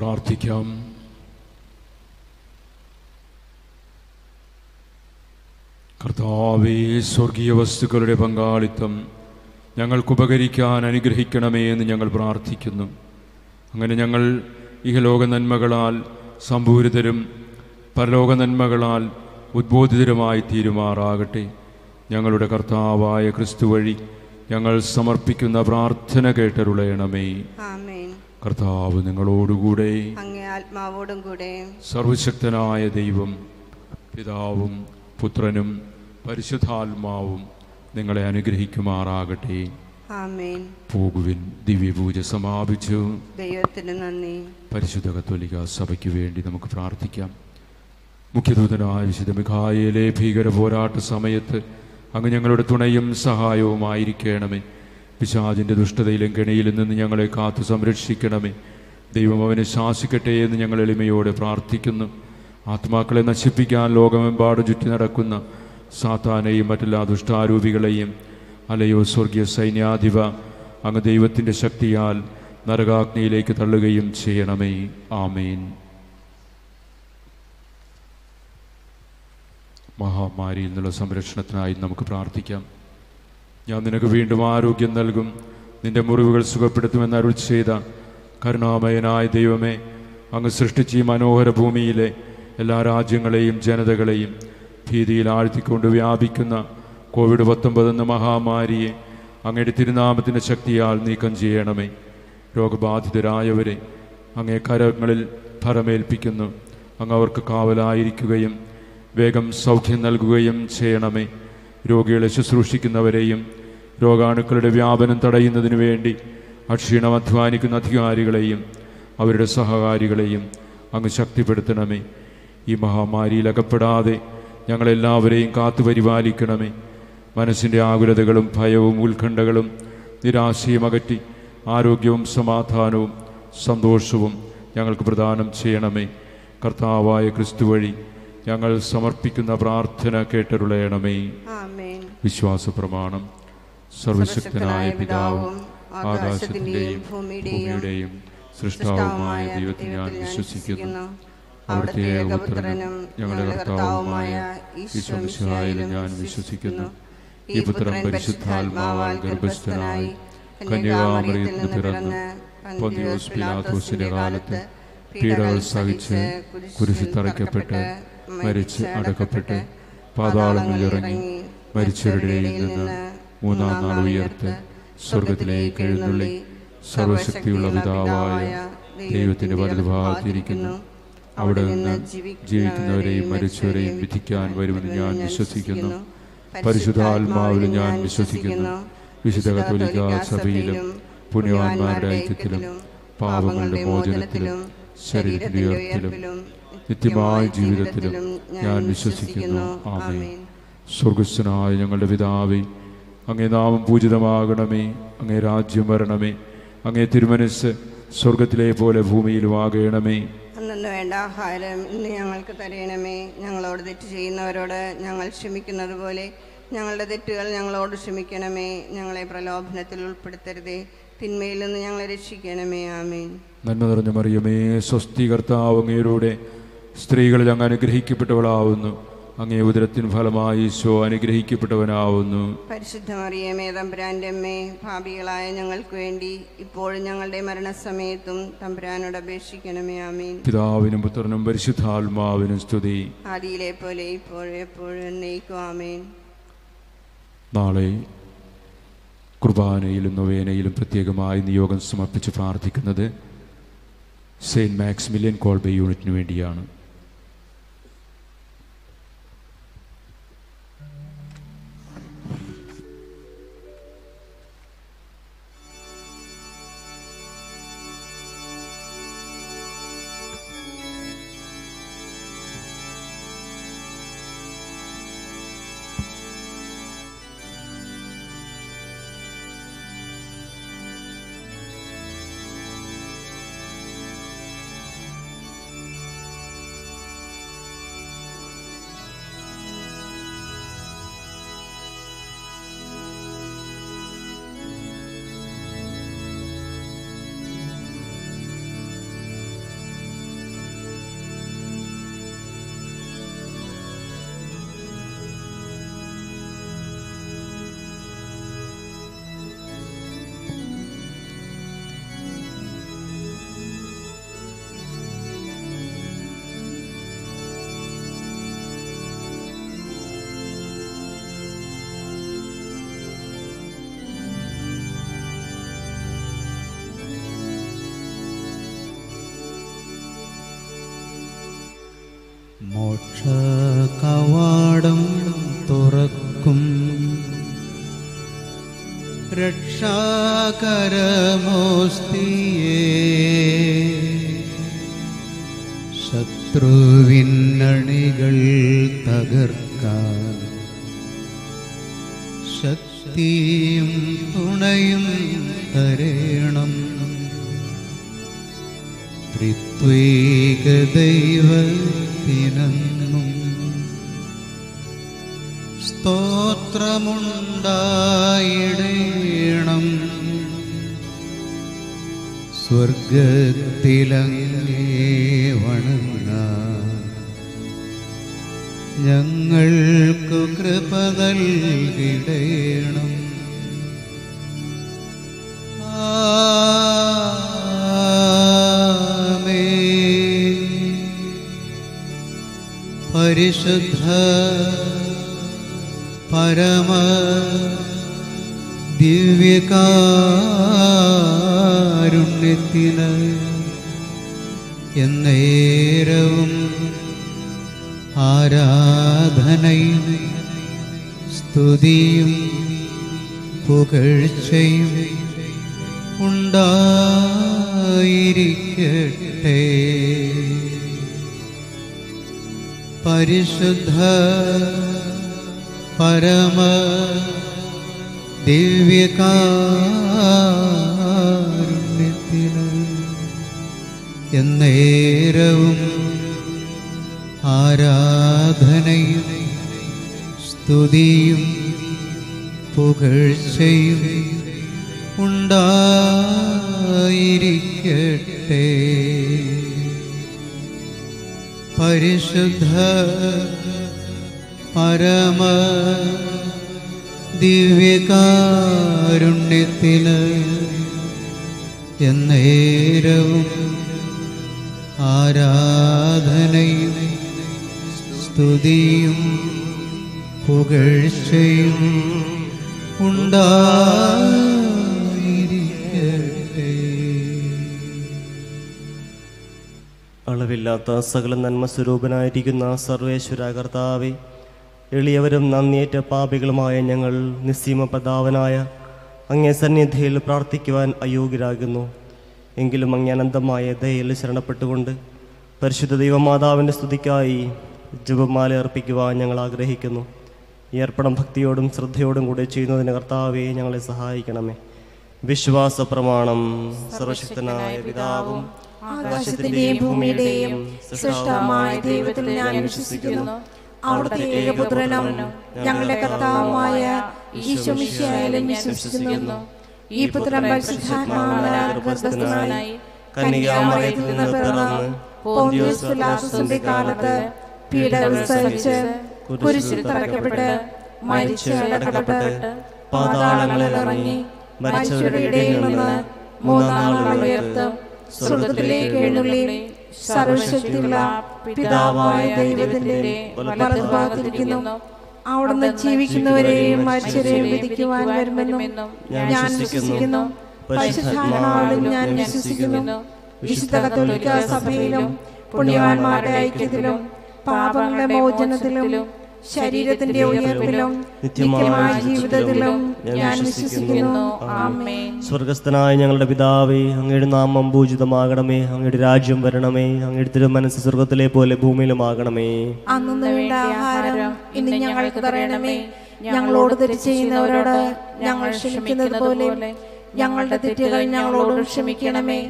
പ്രാർത്ഥിക്കാം. കർത്താവേ സ്വർഗീയ വസ്തുക്കളുടെ പങ്കാളിത്തം ഞങ്ങൾക്ക് ഉപകരിക്കാൻ അനുഗ്രഹിക്കണമേ എന്ന് ഞങ്ങൾ പ്രാർത്ഥിക്കുന്നു. അങ്ങനെ ഞങ്ങൾ ഇഹലോക നന്മകളാൽ സമ്പൂരിതരും പരലോക നന്മകളാൽ ഉദ്ബോധിതരുമായി തീരുമാറാകട്ടെ. ഞങ്ങളുടെ കർത്താവായ ക്രിസ്തു വഴി ഞങ്ങൾ സമർപ്പിക്കുന്ന പ്രാർത്ഥന കേട്ടരുളയണമേ. കർത്താവ് നിങ്ങളോടുകൂടെ. അങ്ങേ ആത്മാവോടും കൂടെ. സർവശക്തനായ ദൈവം പിതാവും പുത്രനും പരിശുദ്ധാത്മാവും നിങ്ങളെ അനുഗ്രഹിക്കുമാറാകട്ടെ. ആമേൻ. പോകുവിൻ ദിവ്യപൂജ സമാപിച്ചു. ദൈവത്തിന് നന്ദി. പരിശുദ്ധ കത്തോലിക സഭയ്ക്ക് വേണ്ടി നമുക്ക് പ്രാർത്ഥിക്കാം. മുഖ്യദൂതനായ വിശുദ്ധ മിഖായയിലെ ഭീകര പോരാട്ട സമയത്ത് അങ്ങ് ഞങ്ങളുടെ തുണയും സഹായവുമായിരിക്കണമേ. പിശാചിന്റെ ദുഷ്ടതയിലും കെണിയിലും നിന്ന് ഞങ്ങളെ കാത്തു സംരക്ഷിക്കണമേ. ദൈവം അവനെ ശാസിക്കട്ടെ എന്ന് ഞങ്ങൾ എളിമയോടെ പ്രാർത്ഥിക്കുന്നു. ആത്മാക്കളെ നശിപ്പിക്കാൻ ലോകമെമ്പാടും ചുറ്റി നടക്കുന്ന സാത്താനെയും മറ്റെല്ലാ ദുഷ്ടാരൂപികളെയും അലയോ സ്വർഗീയ സൈന്യാധിപ അങ്ങ് ദൈവത്തിന്റെ ശക്തിയാൽ നരകാഗ്നിയിലേക്ക് തള്ളുകയും ചെയ്യണമേ. ആമേൻ. മഹാമാരിയിൽ നിന്നുള്ള സംരക്ഷണത്തിനായി നമുക്ക് പ്രാർത്ഥിക്കാം. ഞാൻ നിനക്ക് വീണ്ടും ആരോഗ്യം നൽകും. നിന്റെ മുറിവുകൾ സുഖപ്പെടുത്തുമെന്ന് അരുൾ ചെയ്ത കരുണാമയനായ ദൈവമേ അങ്ങ് സൃഷ്ടിച്ച ഈ മനോഹര ഭൂമിയിലെ എല്ലാ രാജ്യങ്ങളെയും ജനതകളെയും ഭീതിയിൽ ആഴ്ത്തിക്കൊണ്ട് വ്യാപിക്കുന്ന കോവിഡ് പത്തൊമ്പത് എന്ന മഹാമാരിയെ അങ്ങയുടെ തിരുനാമത്തിന്റെ ശക്തിയാൽ നീക്കം ചെയ്യണമേ. രോഗബാധിതരായവരെ അങ്ങേ കരങ്ങളിൽ ഭരമേൽപ്പിക്കുന്നു. അങ്ങ് അവർക്ക് കാവലായിരിക്കുകയും വേഗം സൗഖ്യം നൽകുകയും ചെയ്യണമേ. രോഗികളെ ശുശ്രൂഷിക്കുന്നവരെയും രോഗാണുക്കളുടെ വ്യാപനം തടയുന്നതിനു വേണ്ടി അക്ഷീണം അധ്വാനിക്കുന്ന അധികാരികളെയും അവരുടെ സഹകാരികളെയും അങ്ങ് ശക്തിപ്പെടുത്തണമേ. ഈ മഹാമാരിയിൽ അകപ്പെടാതെ ഞങ്ങളെല്ലാവരെയും കാത്തു പരിപാലിക്കണമേ. മനസ്സിന്റെ ആകുലതകളും ഭയവും ഉത്കണ്ഠകളും നിരാശയും അകറ്റി ആരോഗ്യവും സമാധാനവും സന്തോഷവും ഞങ്ങൾക്ക് പ്രദാനം ചെയ്യണമേ. കർത്താവായ ക്രിസ്തു വഴി ഞങ്ങൾ സമർപ്പിക്കുന്ന പ്രാർത്ഥന കേട്ടരുളയണമേ. വിശ്വാസ പ്രമാണം സർവശക്തനായ പിതാവും ആകാശത്തിന്റെയും ഭൂമിയുടെയും സൃഷ്ടാവുമായ ദൈവത്തിൽ ഞാൻ വിശ്വസിക്കുന്നു. അവിടുത്തെ ഏകപുത്രനും ഞങ്ങളുടെ കർത്താവുമായ ഈശ്വരശിഹായിലും ഞാൻ വിശ്വസിക്കുന്നു. ഈ പുത്രൻ പരിശുദ്ധാത്മാവാൽ ഗർഭസ്ഥനായി കന്യകാമറിയത്തിന് പിറന്ന് പൊന്തിയോസ് പിലാത്തോസിന്റെ കാലത്ത് പീഡകൾ സഹിച്ച് കുരിശി തറയ്ക്കപ്പെട്ട് മരിച്ച് അടക്കപ്പെട്ട് പാതാളങ്ങളിൽ ഇറങ്ങി മരിച്ചവരുടെ നിന്ന് മൂന്നാം നാൾ ഉയർത്ത് സ്വർഗത്തിലേക്ക് എഴുന്നള്ളി സർവശക്തിയുള്ള പിതാവായ ദൈവത്തിന്റെ വലതുഭാഗത്തിരിക്കുന്നു അവിടെ നിന്ന് ജീവിക്കുന്നവരെയും മരിച്ചവരെയും വിധിക്കാൻ വരുമെന്ന് ഞാൻ വിശ്വസിക്കുന്നു. പരിശുദ്ധാത്മാവിൽ ഞാൻ വിശ്വസിക്കുന്നു. വിശുദ്ധ കത്തോലിക്ക സഭയിലും പുണ്യവാന്മാരുടെ ഐക്യത്തിലും പാപങ്ങളുടെ മോചനത്തിലും ശരീരത്തിന്റെ ഉയർത്തിലും നിത്യമായ ജീവിതത്തിലും ഞാൻ വിശ്വസിക്കുന്നു. ആമേ സ്വർഗസ്വനായ ഞങ്ങളുടെ പിതാവേ അങ്ങേ നാമം പൂജിതമാകണമേ അങ്ങേ രാജ്യം വരണമേ അങ്ങേ തിരുമനസ് സ്വർഗത്തിലെ പോലെ ഭൂമിയിലും ആകണമേ അന്നു വേണ്ട ആഹാരം ഇന്ന് ഞങ്ങൾക്ക് തരയണമേ ഞങ്ങളോട് തെറ്റ് ചെയ്യുന്നവരോട് ഞങ്ങൾ ക്ഷമിക്കുന്നത് പോലെ ഞങ്ങളുടെ തെറ്റുകൾ ഞങ്ങളോട് ക്ഷമിക്കണമേ. ഞങ്ങളെ പ്രലോഭനത്തിൽ ഉൾപ്പെടുത്തരുതേ. തിന്മയിൽ നിന്ന് ഞങ്ങളെ രക്ഷിക്കണമേ. ആമേൻ. നന്മ നിറഞ്ഞ മറിയമേ സ്വസ്തി കർത്താവ് അങ്ങയുടെ സ്ത്രീകളിൽ അങ്ങ് അനുഗ്രഹിക്കപ്പെട്ടവളാവുന്നു. അങ്ങേ ഉദരത്തിൻ ഫലമായി ഈശോ അനുഗ്രഹിക്കപ്പെട്ടവനാവുന്നു. പരിശുദ്ധ മറിയമേ തമ്പുരാന്റെ അമ്മേ ഭാപികളായ ഞങ്ങൾക്ക് വേണ്ടി ഇപ്പോഴും ഞങ്ങളുടെ മരണസമയത്തും തമ്പുരാനോട് അപേക്ഷിക്കണമേ ആമീൻ. പിതാവിനും പുത്രനും പരിശുദ്ധാത്മാവിനും സ്തുതി. ആദിയിലെ പോലെ ഇപ്പോഴും എപ്പോഴും എന്നേക്കും ആമീൻ. നാളെ കുർബാനയിലും നൊവേനയിലും പ്രത്യേകമായി നിയോഗം സമർപ്പിച്ച് പ്രാർത്ഥിക്കുന്നത് സെയിന്റ് മാക്സിമിലിയൻ കോൾബേ യൂണിറ്റിന് വേണ്ടിയാണ്. ആരാധനയും സ്തുതിയും പുകഴ്ചയും ഉണ്ടായിരിക്കട്ടെ. പരിശുദ്ധ പരമ ദിവ്യകാരുണ്യത്തിന് എന്നേരവും ആരാധനയും സ്തുതിയും പുകഴ്ചയും ഉണ്ടായിരിക്കട്ടെ. അളവില്ലാത്ത സകല നന്മ സ്വരൂപനായിരിക്കുന്ന സർവേശ്വര കർത്താവെ എളിയവരും നന്ദിയേറ്റ പാപികളുമായ ഞങ്ങൾ നിസ്സീമ പ്രതാവനായ അങ്ങേ സന്നിധിയിൽ പ്രാർത്ഥിക്കുവാൻ അയോഗ്യരാകുന്നു. എങ്കിലും അങ്ങേ അനന്തമായ ദയയിൽ ശരണപ്പെട്ടുകൊണ്ട് പരിശുദ്ധ ദൈവമാതാവിന്റെ സ്തുതിക്കായി ജപമാല അർപ്പിക്കുവാൻ ഞങ്ങൾ ആഗ്രഹിക്കുന്നു. ഈ അർപ്പണം ഭക്തിയോടും ശ്രദ്ധയോടും കൂടെ ചെയ്യുന്നതിന് കർത്താവെ ഞങ്ങളെ സഹായിക്കണമേ. വിശ്വാസ പ്രമാണം സർവശക്തനായ പിതാവും ആകാശത്തിന്റെയും ഭൂമിയുടെയും സൃഷ്ടമായ ദൈവത്തിൽ ഞാൻ വിശ്വസിക്കുന്നു. അവിടുത്തെ ഏകപുത്രനും ഞങ്ങളുടെ കർത്താവുമായ ഈശോമിശിയായാലും വിശ്വസിക്കുന്നു. ഈ പുത്രൻ പരിശുദ്ധാത്മാവായി ഗർഭസ്ഥനായി കന്യാമറിയത്തിൽ നിന്ന് പിറന്ന് പോന്തിയോസ് കാലത്ത് പീഡകൾ സഹിച്ച് കുരിശിൽ തറയ്ക്കപ്പെട്ട് മരിച്ച് അടക്കപ്പെട്ട് പാതാളങ്ങളിൽ ഇറങ്ങി മരിച്ചവരുടെ ഇടയിൽ നിന്ന് മൂന്നാം നാൾ ഉയർത്തും സ്വർഗത്തിലേക്ക് എഴുന്നള്ളി സർവശക്തിയുള്ള പിതാവായ ദൈവത്തിന്റെ വലതുഭാഗത്തിരിക്കുന്നു അവിടുന്ന് ജീവിക്കുന്നവരെയും മരിച്ചവരെയും വിധിക്കുവാൻ വരുമെന്നും ഞാൻ വിശ്വസിക്കുന്നു. പരിശുദ്ധാത്മാവിലും ഞാൻ വിശ്വസിക്കുന്നു. വിശുദ്ധ കത്തോലിക്ക സഭയിലും പുണ്യവാന്മാരുടെ ഐക്യത്തിലും പാപങ്ങളുടെ മോചനത്തിലും ശരീരത്തിന്റെ ഉയർപ്പിലും നിത്യമായ ജീവിതത്തിലും ഞാൻ വിശ്വസിക്കുന്നു. ആമേൻ. സ്വർഗസ്ഥനായ ഞങ്ങളുടെ പിതാവേ അങ്ങയുടെ നാമം പൂജിതമാകണമേ അങ്ങയുടെ രാജ്യം വരണമേ അങ്ങയുടെ തിരുമനസ് സ്വർഗത്തിലെ പോലെ ഭൂമിയിലുമാകണമേ. അന്നു വേണ്ട ആഹാരം ഇന്ന് ഞങ്ങൾക്ക് തരണമേ. ഞങ്ങളോട് തെറ്റ് ചെയ്യുന്നവരോട് ഞങ്ങൾ ക്ഷമിക്കുന്നത് പോലെ ഞങ്ങളുടെ തെറ്റുകൾ ഞങ്ങളോട് ക്ഷമിക്കണമേ.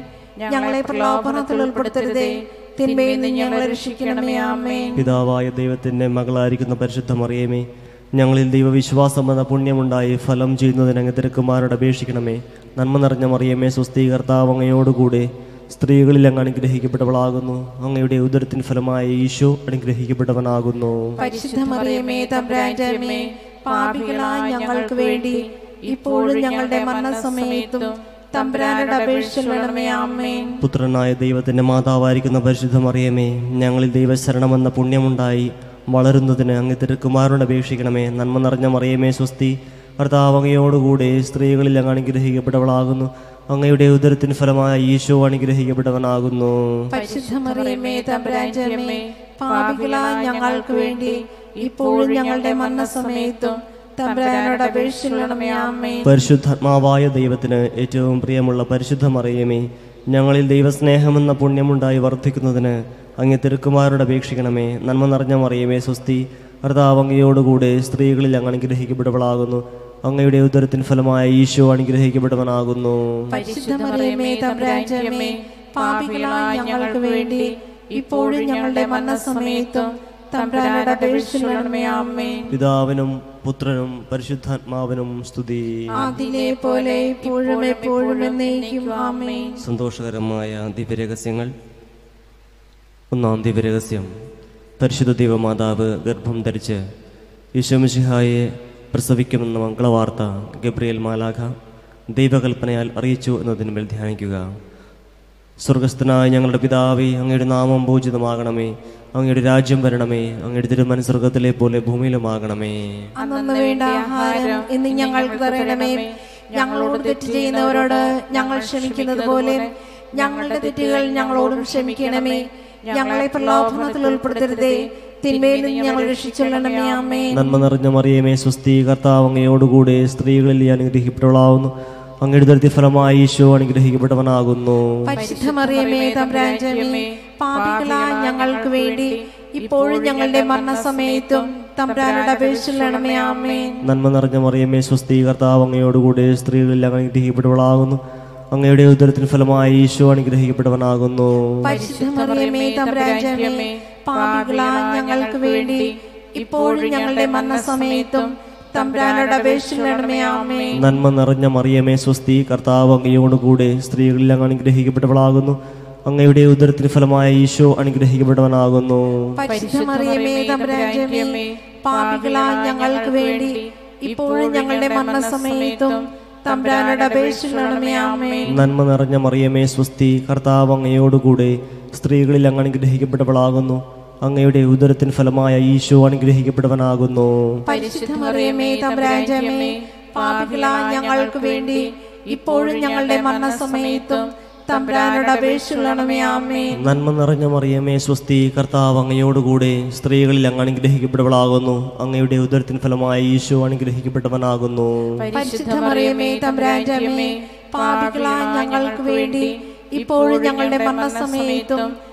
ഞങ്ങളെ പ്രലോഭനത്തിൽ ഉൾപ്പെടുത്തരുതേ. തിന്മയിൽ നിന്ന് ഞങ്ങളെ രക്ഷിക്കണമേ. ആമേ പിതാവായ ദൈവത്തിന്റെ മകളായിരിക്കുന്ന പരിശുദ്ധ മറിയമേ ഞങ്ങളിൽ ദൈവവിശ്വാസം എന്ന പുണ്യമുണ്ടായി ഫലം ചെയ്യുന്നതിന് അങ്ങ് തിരക്കുമാരോട് അപേക്ഷിക്കണമേ. നന്മ നിറഞ്ഞ മറിയമേ സ്വസ്ഥീകർത്താവങ്ങയോടുകൂടെ സ്ത്രീകളിൽ അങ്ങ് അനുഗ്രഹിക്കപ്പെട്ടവളാകുന്നു. അങ്ങയുടെ ഉദരത്തിൻ ഫലമായ ഈശോ അനുഗ്രഹിക്കപ്പെട്ടവനാകുന്നു. പരിശുദ്ധ മറിയമേ തമ്പ്രാന്റെ പാപികളായ ഞങ്ങൾക്ക് വേണ്ടി ഇപ്പോഴും ഞങ്ങളുടെ മരണസമയത്തും തമ്പ്രാനോട് പുത്രനായ ദൈവത്തിന്റെ മാതാവായിരിക്കുന്ന പരിശുദ്ധ മറിയമേ ഞങ്ങളിൽ ദൈവശരണമെന്ന പുണ്യമുണ്ടായി വളരുന്നതിന് അങ്ങ് തിരക്കുമാരോട് അപേക്ഷിക്കണമേ. നന്മ നിറഞ്ഞ മറിയമേ സ്വസ്തി. കർത്താവങ്ങയോടുകൂടെ സ്ത്രീകളിൽ അങ്ങ് അനുഗ്രഹിക്കപ്പെട്ടവളാകുന്നു. അങ്ങയുടെ ഉദരത്തിന് ഫലമായ ഈശോ അനുഗ്രഹിക്കപ്പെട്ടവനാകുന്നു. ഞങ്ങൾക്ക് വേണ്ടി ഇപ്പോഴും ഞങ്ങളുടെ മരണസമയത്തും തമ്പ്രാനോട് വേണമേ പരിശുദ്ധാത്മാവായ ദൈവത്തിന് ഏറ്റവും പ്രിയമുള്ള പരിശുദ്ധ മറിയമേ ഞങ്ങളിൽ ദൈവസ്നേഹമെന്ന പുണ്യമുണ്ടായി വർദ്ധിക്കുന്നതിന് അങ്ങ് തിരുക്കുമാരോട് അപേക്ഷിക്കണമേ. നന്മ നിറഞ്ഞ മറിയമേ സ്വസ്തി ഭർത്താവ് അങ്ങയോടുകൂടെ സ്ത്രീകളിൽ അങ്ങ് അനുഗ്രഹിക്കപ്പെടുവളാകുന്നു അങ്ങയുടെ ഉദരത്തിൻ ഫലമായ ഈശോ അനുഗ്രഹിക്കപ്പെടുവനാകുന്നു പരിശുദ്ധ മറിയമേ തമ്പ്രാന്റെ അമ്മേ പാപികളായ ഞങ്ങൾക്ക് വേണ്ടി ഇപ്പോഴും ഞങ്ങളുടെ മരണസമയത്തും പിതാവിനും പുത്രനും പരിശുദ്ധാത്മാവിനും സ്തുതി. പോലെ ഇപ്പോഴും എപ്പോഴും എന്നേക്കും ആമേൻ. സന്തോഷകരമായ ദിവ്യരഹസ്യങ്ങൾ. ഒന്നാം ദിവ്യരഹസ്യം. പരിശുദ്ധ ദൈവമാതാവ് ഗർഭം ധരിച്ച് ഈശോമിശിഹായെ പ്രസവിക്കുമെന്ന മംഗളവാർത്ത ഗബ്രിയേൽ മാലാഖ ദൈവകൽപ്പനയാൽ അറിയിച്ചു എന്നതിന്മേൽ ധ്യാനിക്കുക. സ്വർഗസ്ഥനായ ഞങ്ങളുടെ പിതാവേ അങ്ങയുടെ നാമം പൂജിതമാകണമേ അങ്ങയുടെ രാജ്യം വരണമേ. അങ്ങയുടെ തിരുമന സ്വർഗത്തിലെ പോലെ ഭൂമിയിലുമാകണമേ. ഇന്ന് ഞങ്ങൾക്ക് തരണമേ ഞങ്ങളോട് തെറ്റ് ചെയ്യുന്നവരോട് ഞങ്ങൾ ക്ഷമിക്കുന്നത് പോലെ ഞങ്ങളുടെ തെറ്റുകൾ ഞങ്ങളോടും ക്ഷമിക്കണമേ. ഞങ്ങളെ പ്രലോഭനത്തിൽ ഉൾപ്പെടുത്തരുതേ. തിന്മയിൽ നിന്ന് ഞങ്ങൾ രക്ഷിച്ചുകൊള്ളണമേ അമ്മേ. നന്മ നിറഞ്ഞ മറിയമേ സ്വസ്തി കർത്താവ് അങ്ങയോടുകൂടെ സ്ത്രീകളിൽ അനുഗ്രഹിക്കപ്പെട്ടവളാവുന്നു. അങ്ങയുടെ ദൃതിഫലമായി ഫലമായി ഈശോ അനുഗ്രഹിക്കപ്പെട്ടവനാകുന്നു. തമ്പ്രാൻജമേ പാപികളായ ഞങ്ങൾക്ക് വേണ്ടി ഇപ്പോഴും ഞങ്ങളുടെ മരണസമയത്തും നന്മ നിറഞ്ഞ മറിയമ്മേ സ്വസ്തി കർത്താവ് അങ്ങയോടുകൂടെ സ്ത്രീകളിൽ അങ്ങ് അനുഗ്രഹിക്കപ്പെട്ടവളാകുന്നു. അങ്ങയുടെ ഉദരത്തിന് ഫലമായി ഈശോ അനുഗ്രഹിക്കപ്പെട്ടവനാകുന്നു. ഞങ്ങൾക്ക് വേണ്ടി ഇപ്പോഴും ഞങ്ങളുടെ മരണസമയത്തും തമ്പ്രാനോട് നന്മ നിറഞ്ഞ മറിയമേ സ്വസ്തി. കർത്താവ് അങ്ങയോടുകൂടെ സ്ത്രീകളിൽ അങ്ങ് അനുഗ്രഹിക്കപ്പെട്ടവളാകുന്നു. അങ്ങയുടെ ഉദരത്തിന് ഫലമായ ഈശോ അനുഗ്രഹിക്കപ്പെട്ടവനാകുന്നു. പാപികളായ ഞങ്ങൾക്ക് വേണ്ടി ഇപ്പോഴും ഞങ്ങളുടെ മരണസമയത്തും തമ്പ്രാനോട് നന്മ നിറഞ്ഞ മറിയമേ സ്വസ്തി. കർത്താവ് അങ്ങയോടുകൂടെ സ്ത്രീകളിൽ അങ്ങ് അനുഗ്രഹിക്കപ്പെട്ടവളാകുന്നു. അങ്ങയുടെ ഉദരത്തിൻ ഫലമായ ഈശോ അനുഗ്രഹിക്കപ്പെടുവനാകുന്നു. ഞങ്ങൾക്ക് വേണ്ടി ഇപ്പോഴും ഞങ്ങളുടെ മരണസമയത്തും നന്മ നിറഞ്ഞ മറിയമേ സ്വസ്തി കർത്താവ് അങ്ങയോടുകൂടെ സ്ത്രീകളിൽ അങ്ങ് അനുഗ്രഹിക്കപ്പെട്ടവളാകുന്നു. അങ്ങയുടെ ഉദരത്തിന് ഫലമായ ഈശോ അനുഗ്രഹിക്കപ്പെട്ടവനാകുന്നു. ഞങ്ങൾക്ക് വേണ്ടി ഇപ്പോഴും ഞങ്ങളുടെ മരണസമയത്തും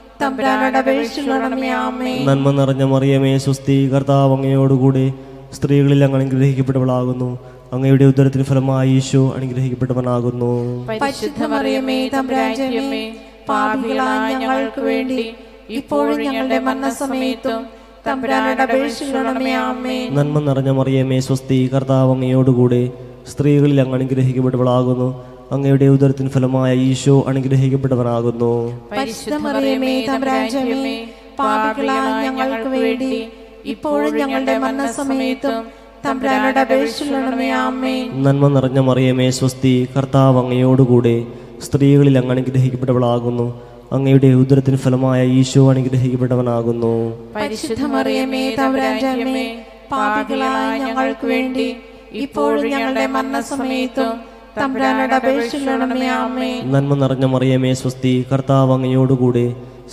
നന്മ നിറഞ്ഞ മറിയമേ സ്വസ്തി കർത്താവ് അങ്ങയോടുകൂടി സ്ത്രീകളിൽ അങ്ങ് അനുഗ്രഹിക്കപ്പെട്ടവളാകുന്നു. അങ്ങയുടെ ഉദരത്തിന് ഫലമായി ഈശോ അനുഗ്രഹിക്കപ്പെട്ടവനാകുന്നു. ഞങ്ങൾക്ക് വേണ്ടി ഇപ്പോഴും ഞങ്ങളുടെ മരണസമയത്തും നന്മ നിറഞ്ഞ മറിയമേ സ്വസ്തി കർത്താവ് അങ്ങയോടുകൂടി സ്ത്രീകളിൽ അങ്ങ് അനുഗ്രഹിക്കപ്പെട്ടവളാകുന്നു. അങ്ങയുടെ ഉദരത്തിന് ഫലമായ ഈശോ അനുഗ്രഹിക്കപ്പെട്ടവനാകുന്നു. ഞങ്ങൾക്ക് വേണ്ടി ഇപ്പോഴും ഞങ്ങളുടെ മരണസമയത്തും നന്മ നിറഞ്ഞ മറിയമേ സ്വസ്തി കർത്താവ് അങ്ങയോടുകൂടെ സ്ത്രീകളിൽ അങ്ങ് അനുഗ്രഹിക്കപ്പെട്ടവളാകുന്നു. അങ്ങയുടെ ഉദരത്തിന് ഫലമായ ഈശോ അനുഗ്രഹിക്കപ്പെട്ടവനാകുന്നു. ഞങ്ങൾക്ക് വേണ്ടി ഇപ്പോഴും ഞങ്ങളുടെ മരണസമയത്തും തമ്പ്രാനോട് അപേക്ഷിച്ചുകൊള്ളണമേ അമ്മേ നന്മ നിറഞ്ഞ മറിയമേ സ്വസ്തി. കർത്താവ് അങ്ങയോടുകൂടെ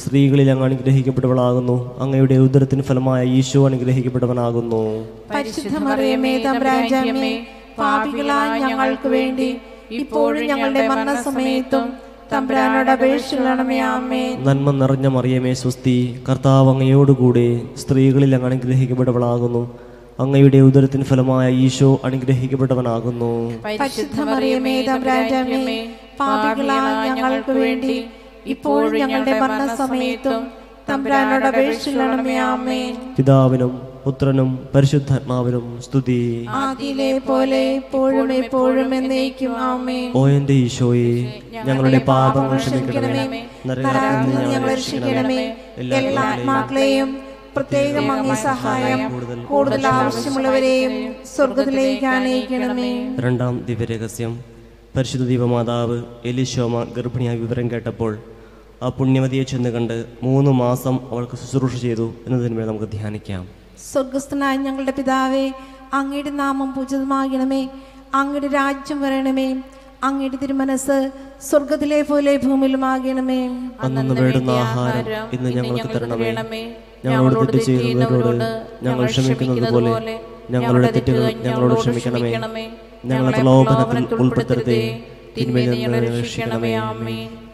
സ്ത്രീകളിൽ അങ്ങ് അനുഗ്രഹിക്കപ്പെട്ടവളാകുന്നു. അങ്ങയുടെ ഉദരത്തിന് ഫലമായ ഈശോ അനുഗ്രഹിക്കപ്പെട്ടവനാകുന്നു. പരിശുദ്ധ മറിയമേ തമ്പ്രാൻജമേ പാപികളായ ഞങ്ങൾക്ക് വേണ്ടി ഇപ്പോഴും ഞങ്ങളുടെ മരണസമയത്തും തമ്പ്രാനോട് അപേക്ഷിച്ചുകൊള്ളണമേ അമ്മേ നന്മ നിറഞ്ഞ മറിയമേ സ്വസ്തി. കർത്താവ് അങ്ങയോടുകൂടെ സ്ത്രീകളിൽ അങ്ങ് അനുഗ്രഹിക്കപ്പെട്ടവളാകുന്നു. അങ്ങയുടെ ഉദരത്തിന് ഫലമായ ഈശോ അനുഗ്രഹിക്കപ്പെട്ടവനാകുന്നു. ഞങ്ങൾക്ക് വേണ്ടി ഇപ്പോഴും ഞങ്ങളുടെ മരണസമയത്തും തമ്പ്രാനോട് പിതാവിനും പുത്രനും പരിശുദ്ധാത്മാവിനും സ്തുതി. ആദിയിലെ പോലെ ഇപ്പോഴും എപ്പോഴും എന്നേക്കും ഓ എന്റെ ഈശോയെ ഞങ്ങളുടെ പാപങ്ങൾ ക്ഷമിക്കണമേ. ഞങ്ങളെ രക്ഷിക്കണമേ. എല്ലാ ആത്മാക്കളെയും പ്രത്യേകം അങ്ങേ സഹായം കൂടുതൽ ആവശ്യമുള്ളവരെയും സ്വർഗത്തിലേക്ക് ആനയിക്കണമേ. രണ്ടാം ദിവ്യരഹസ്യം. പരിശുദ്ധ ദീപമാതാവ് എലിശോമ ഗർഭിണിയായ വിവരം കേട്ടപ്പോൾ ആ പുണ്യവതിയെ ചെന്ന് കണ്ട് മൂന്ന് മാസം അവൾക്ക് ശുശ്രൂഷ ചെയ്തു എന്നതിന്മേൽ നമുക്ക് ധ്യാനിക്കാം. സ്വർഗസ്ഥനായ ഞങ്ങളുടെ പിതാവേ അങ്ങയുടെ നാമം പൂജിതമാകണമേ. അങ്ങയുടെ രാജ്യം വരണമേ. അങ്ങയുടെ തിരുമനസ് സ്വർഗത്തിലെ പോലെ ഭൂമിയിലുമാകണമേ. അന്നു വേണ്ടുന്ന ആഹാരം ഇന്ന് ഞങ്ങൾക്ക് തരണമേ. ഞങ്ങളോട് തെറ്റ് ചെയ്യുന്നവരോട് ഞങ്ങൾ ക്ഷമിക്കുന്നത് പോലെ ഞങ്ങളുടെ തെറ്റുകൾ ഞങ്ങളോട് ക്ഷമിക്കണമേ. ഞങ്ങളുടെ പ്രലോഭനത്തിൽ ഉൾപ്പെടുത്തരുതേ.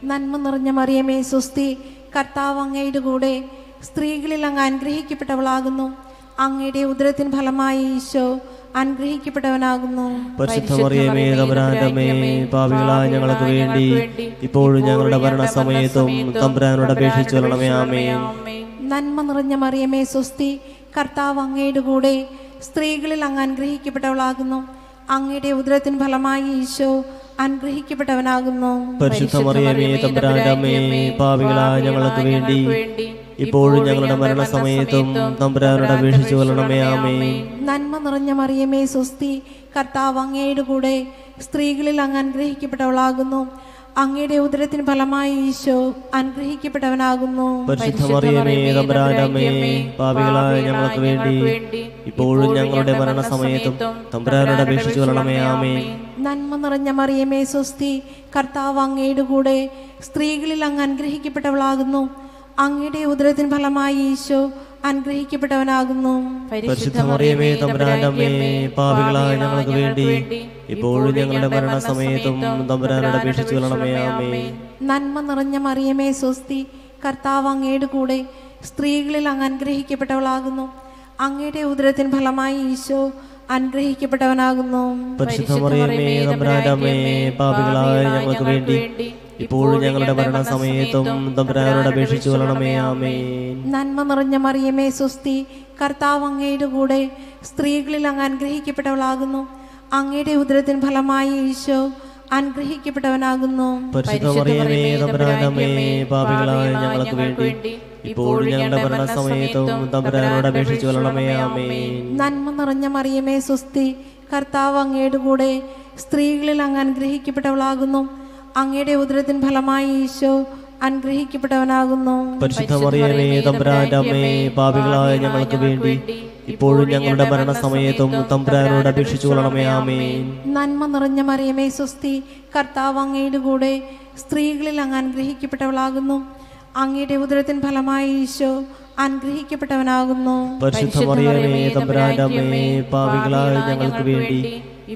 നന്മ നിറഞ്ഞ മറിയമേ സ്വസ്തി. കർത്താവ് അങ്ങയുടെ കൂടെ സ്ത്രീകളിൽ അങ്ങ് അനുഗ്രഹിക്കപ്പെട്ടവളാകുന്നു. അങ്ങയുടെ ഉദരത്തിന് ഫലമായി ഈശോ അനുഗ്രഹിക്കപ്പെട്ടവനാകുന്നു. പരിശുദ്ധ മറിയമേ തമ്പുരാന്റെ പാപികളായ ഞങ്ങൾക്ക് വേണ്ടി ഇപ്പോഴും ഞങ്ങളുടെ മരണസമയത്തും തമ്പുരാനോട് അപേക്ഷിച്ചു വരണമേ. ആമേ നന്മ നിറഞ്ഞ മറിയമേ സ്വസ്തി. കർത്താവ് അങ്ങയുടെ കൂടെ സ്ത്രീകളിൽ അങ്ങ് അനുഗ്രഹിക്കപ്പെട്ടവളാകുന്നു. അങ്ങയുടെ ഉദരത്തിൻ ഫലമായി ഈശോ അനുഗ്രഹിക്കപ്പെട്ടവനാകുന്നു. പരിശുദ്ധ മറിയമേ തമ്പുരാന്റെ അമ്മേ പാപികളായ ഞങ്ങൾക്ക് വേണ്ടി ഇപ്പോഴും ഞങ്ങളുടെ മരണസമയത്തും തമ്പുരാനോട് അപേക്ഷിച്ചു കൊള്ളണമേ ആമേ നന്മ നിറഞ്ഞ മറിയമേ സ്വസ്തി. കർത്താവ് അങ്ങയുടെ കൂടെ സ്ത്രീകളിൽ അങ്ങ് അനുഗ്രഹിക്കപ്പെട്ടവളാകുന്നു. അങ്ങയുടെ ഉദരത്തിന് ഫലമായി ഈശോ അനുഗ്രഹിക്കപ്പെട്ടവനാകുന്നു. പാപികളായ ഞങ്ങൾക്ക് വേണ്ടി ഇപ്പോഴും ഞങ്ങളുടെ മരണസമയത്തും തമ്പുരാനോട് അപേക്ഷിച്ചു കൊള്ളണമേ ആമേ നന്മ നിറഞ്ഞ മറിയമേ സ്വസ്തി കർത്താവ് അങ്ങയുടെ കൂടെ സ്ത്രീകളിൽ അങ്ങ് അനുഗ്രഹിക്കപ്പെട്ടവളാകുന്നു. അങ്ങയുടെ ഉദരത്തിന് ഫലമായി ഈശോ അനുഗ്രഹിക്കപ്പെട്ടവനാകുന്നു. പരിശുദ്ധ മറിയമേ തമ്പുരാന്റെ പാപികളായ ഞങ്ങൾക്ക് വേണ്ടി ഇപ്പോഴും ഞങ്ങളുടെ മരണസമയത്തും തമ്പുരാനോട് അപേക്ഷിച്ചു കൊള്ളണമേ ആമേ നന്മ നിറഞ്ഞ മറിയമേ സ്വസ്തി കർത്താവ് അങ്ങയുടെ കൂടെ സ്ത്രീകളിൽ അങ്ങ് അനുഗ്രഹിക്കപ്പെട്ടവളാകുന്നു. അങ്ങയുടെ ഉദരത്തിന് ഫലമായി ഈശോ അനുഗ്രഹിക്കപ്പെട്ടവനാകുന്നു. പരിശുദ്ധ മറിയമേ തമ്പുരാന്റെ പാപികളായ ഞങ്ങൾക്ക് വേണ്ടി ഇപ്പോഴും ഞങ്ങളുടെ മരണസമയത്തും സമയത്തും അപേക്ഷിച്ചു കൊള്ളണമേ ആമേ നന്മ നിറഞ്ഞ മറിയമേ സുസ്തി കർത്താവ് അങ്ങയുടെ കൂടെ സ്ത്രീകളിൽ അങ്ങ് അനുഗ്രഹിക്കപ്പെട്ടവളാകുന്നു. അങ്ങയുടെ ഉദരത്തിന് ഫലമായി ഈശോ അനുഗ്രഹിക്കപ്പെട്ടവനാകുന്നു. പാപികളായ ഞങ്ങൾക്ക് വേണ്ടി ഇപ്പോൾ ഞങ്ങളുടെ മരണസമയത്തും തമ്പുരാനോട് അപേക്ഷിച്ചു കൊള്ളണമേ ആമേൻ. നന്മ നിറഞ്ഞ മറിയമേ സുസ്തി കർത്താവ് അങ്ങയുടെ കൂടെ സ്ത്രീകളിൽ അങ്ങ് അനുഗ്രഹിക്കപ്പെട്ടവളാകുന്നു. അങ്ങയുടെ ഉദരത്തിൻ ഫലമായി ഈശോ അനുഗ്രഹിക്കപ്പെട്ടവനാകുന്നു. പരിശുദ്ധ മറിയമേ പാപികളായ ഞങ്ങൾക്ക് വേണ്ടി ഇപ്പോഴും ഞങ്ങളുടെ മരണസമയത്തും തമ്പുരാനോട് അപേക്ഷിച്ചു കൊള്ളണമേ ആമേ നന്മ നിറഞ്ഞ മറിയമേ സ്വസ്തി കർത്താവ് അങ്ങയുടെ കൂടെ സ്ത്രീകളിൽ അങ്ങ് അനുഗ്രഹിക്കപ്പെട്ടവളാകുന്നു. അങ്ങയുടെ ഉദരത്തിന് ഫലമായി ഈശോ അനുഗ്രഹിക്കപ്പെട്ടവനാകുന്നു. പരിശുദ്ധ മറിയമേ തമ്പുരാന്റെ അമ്മേ പാപികളായ ഞങ്ങൾക്ക് വേണ്ടി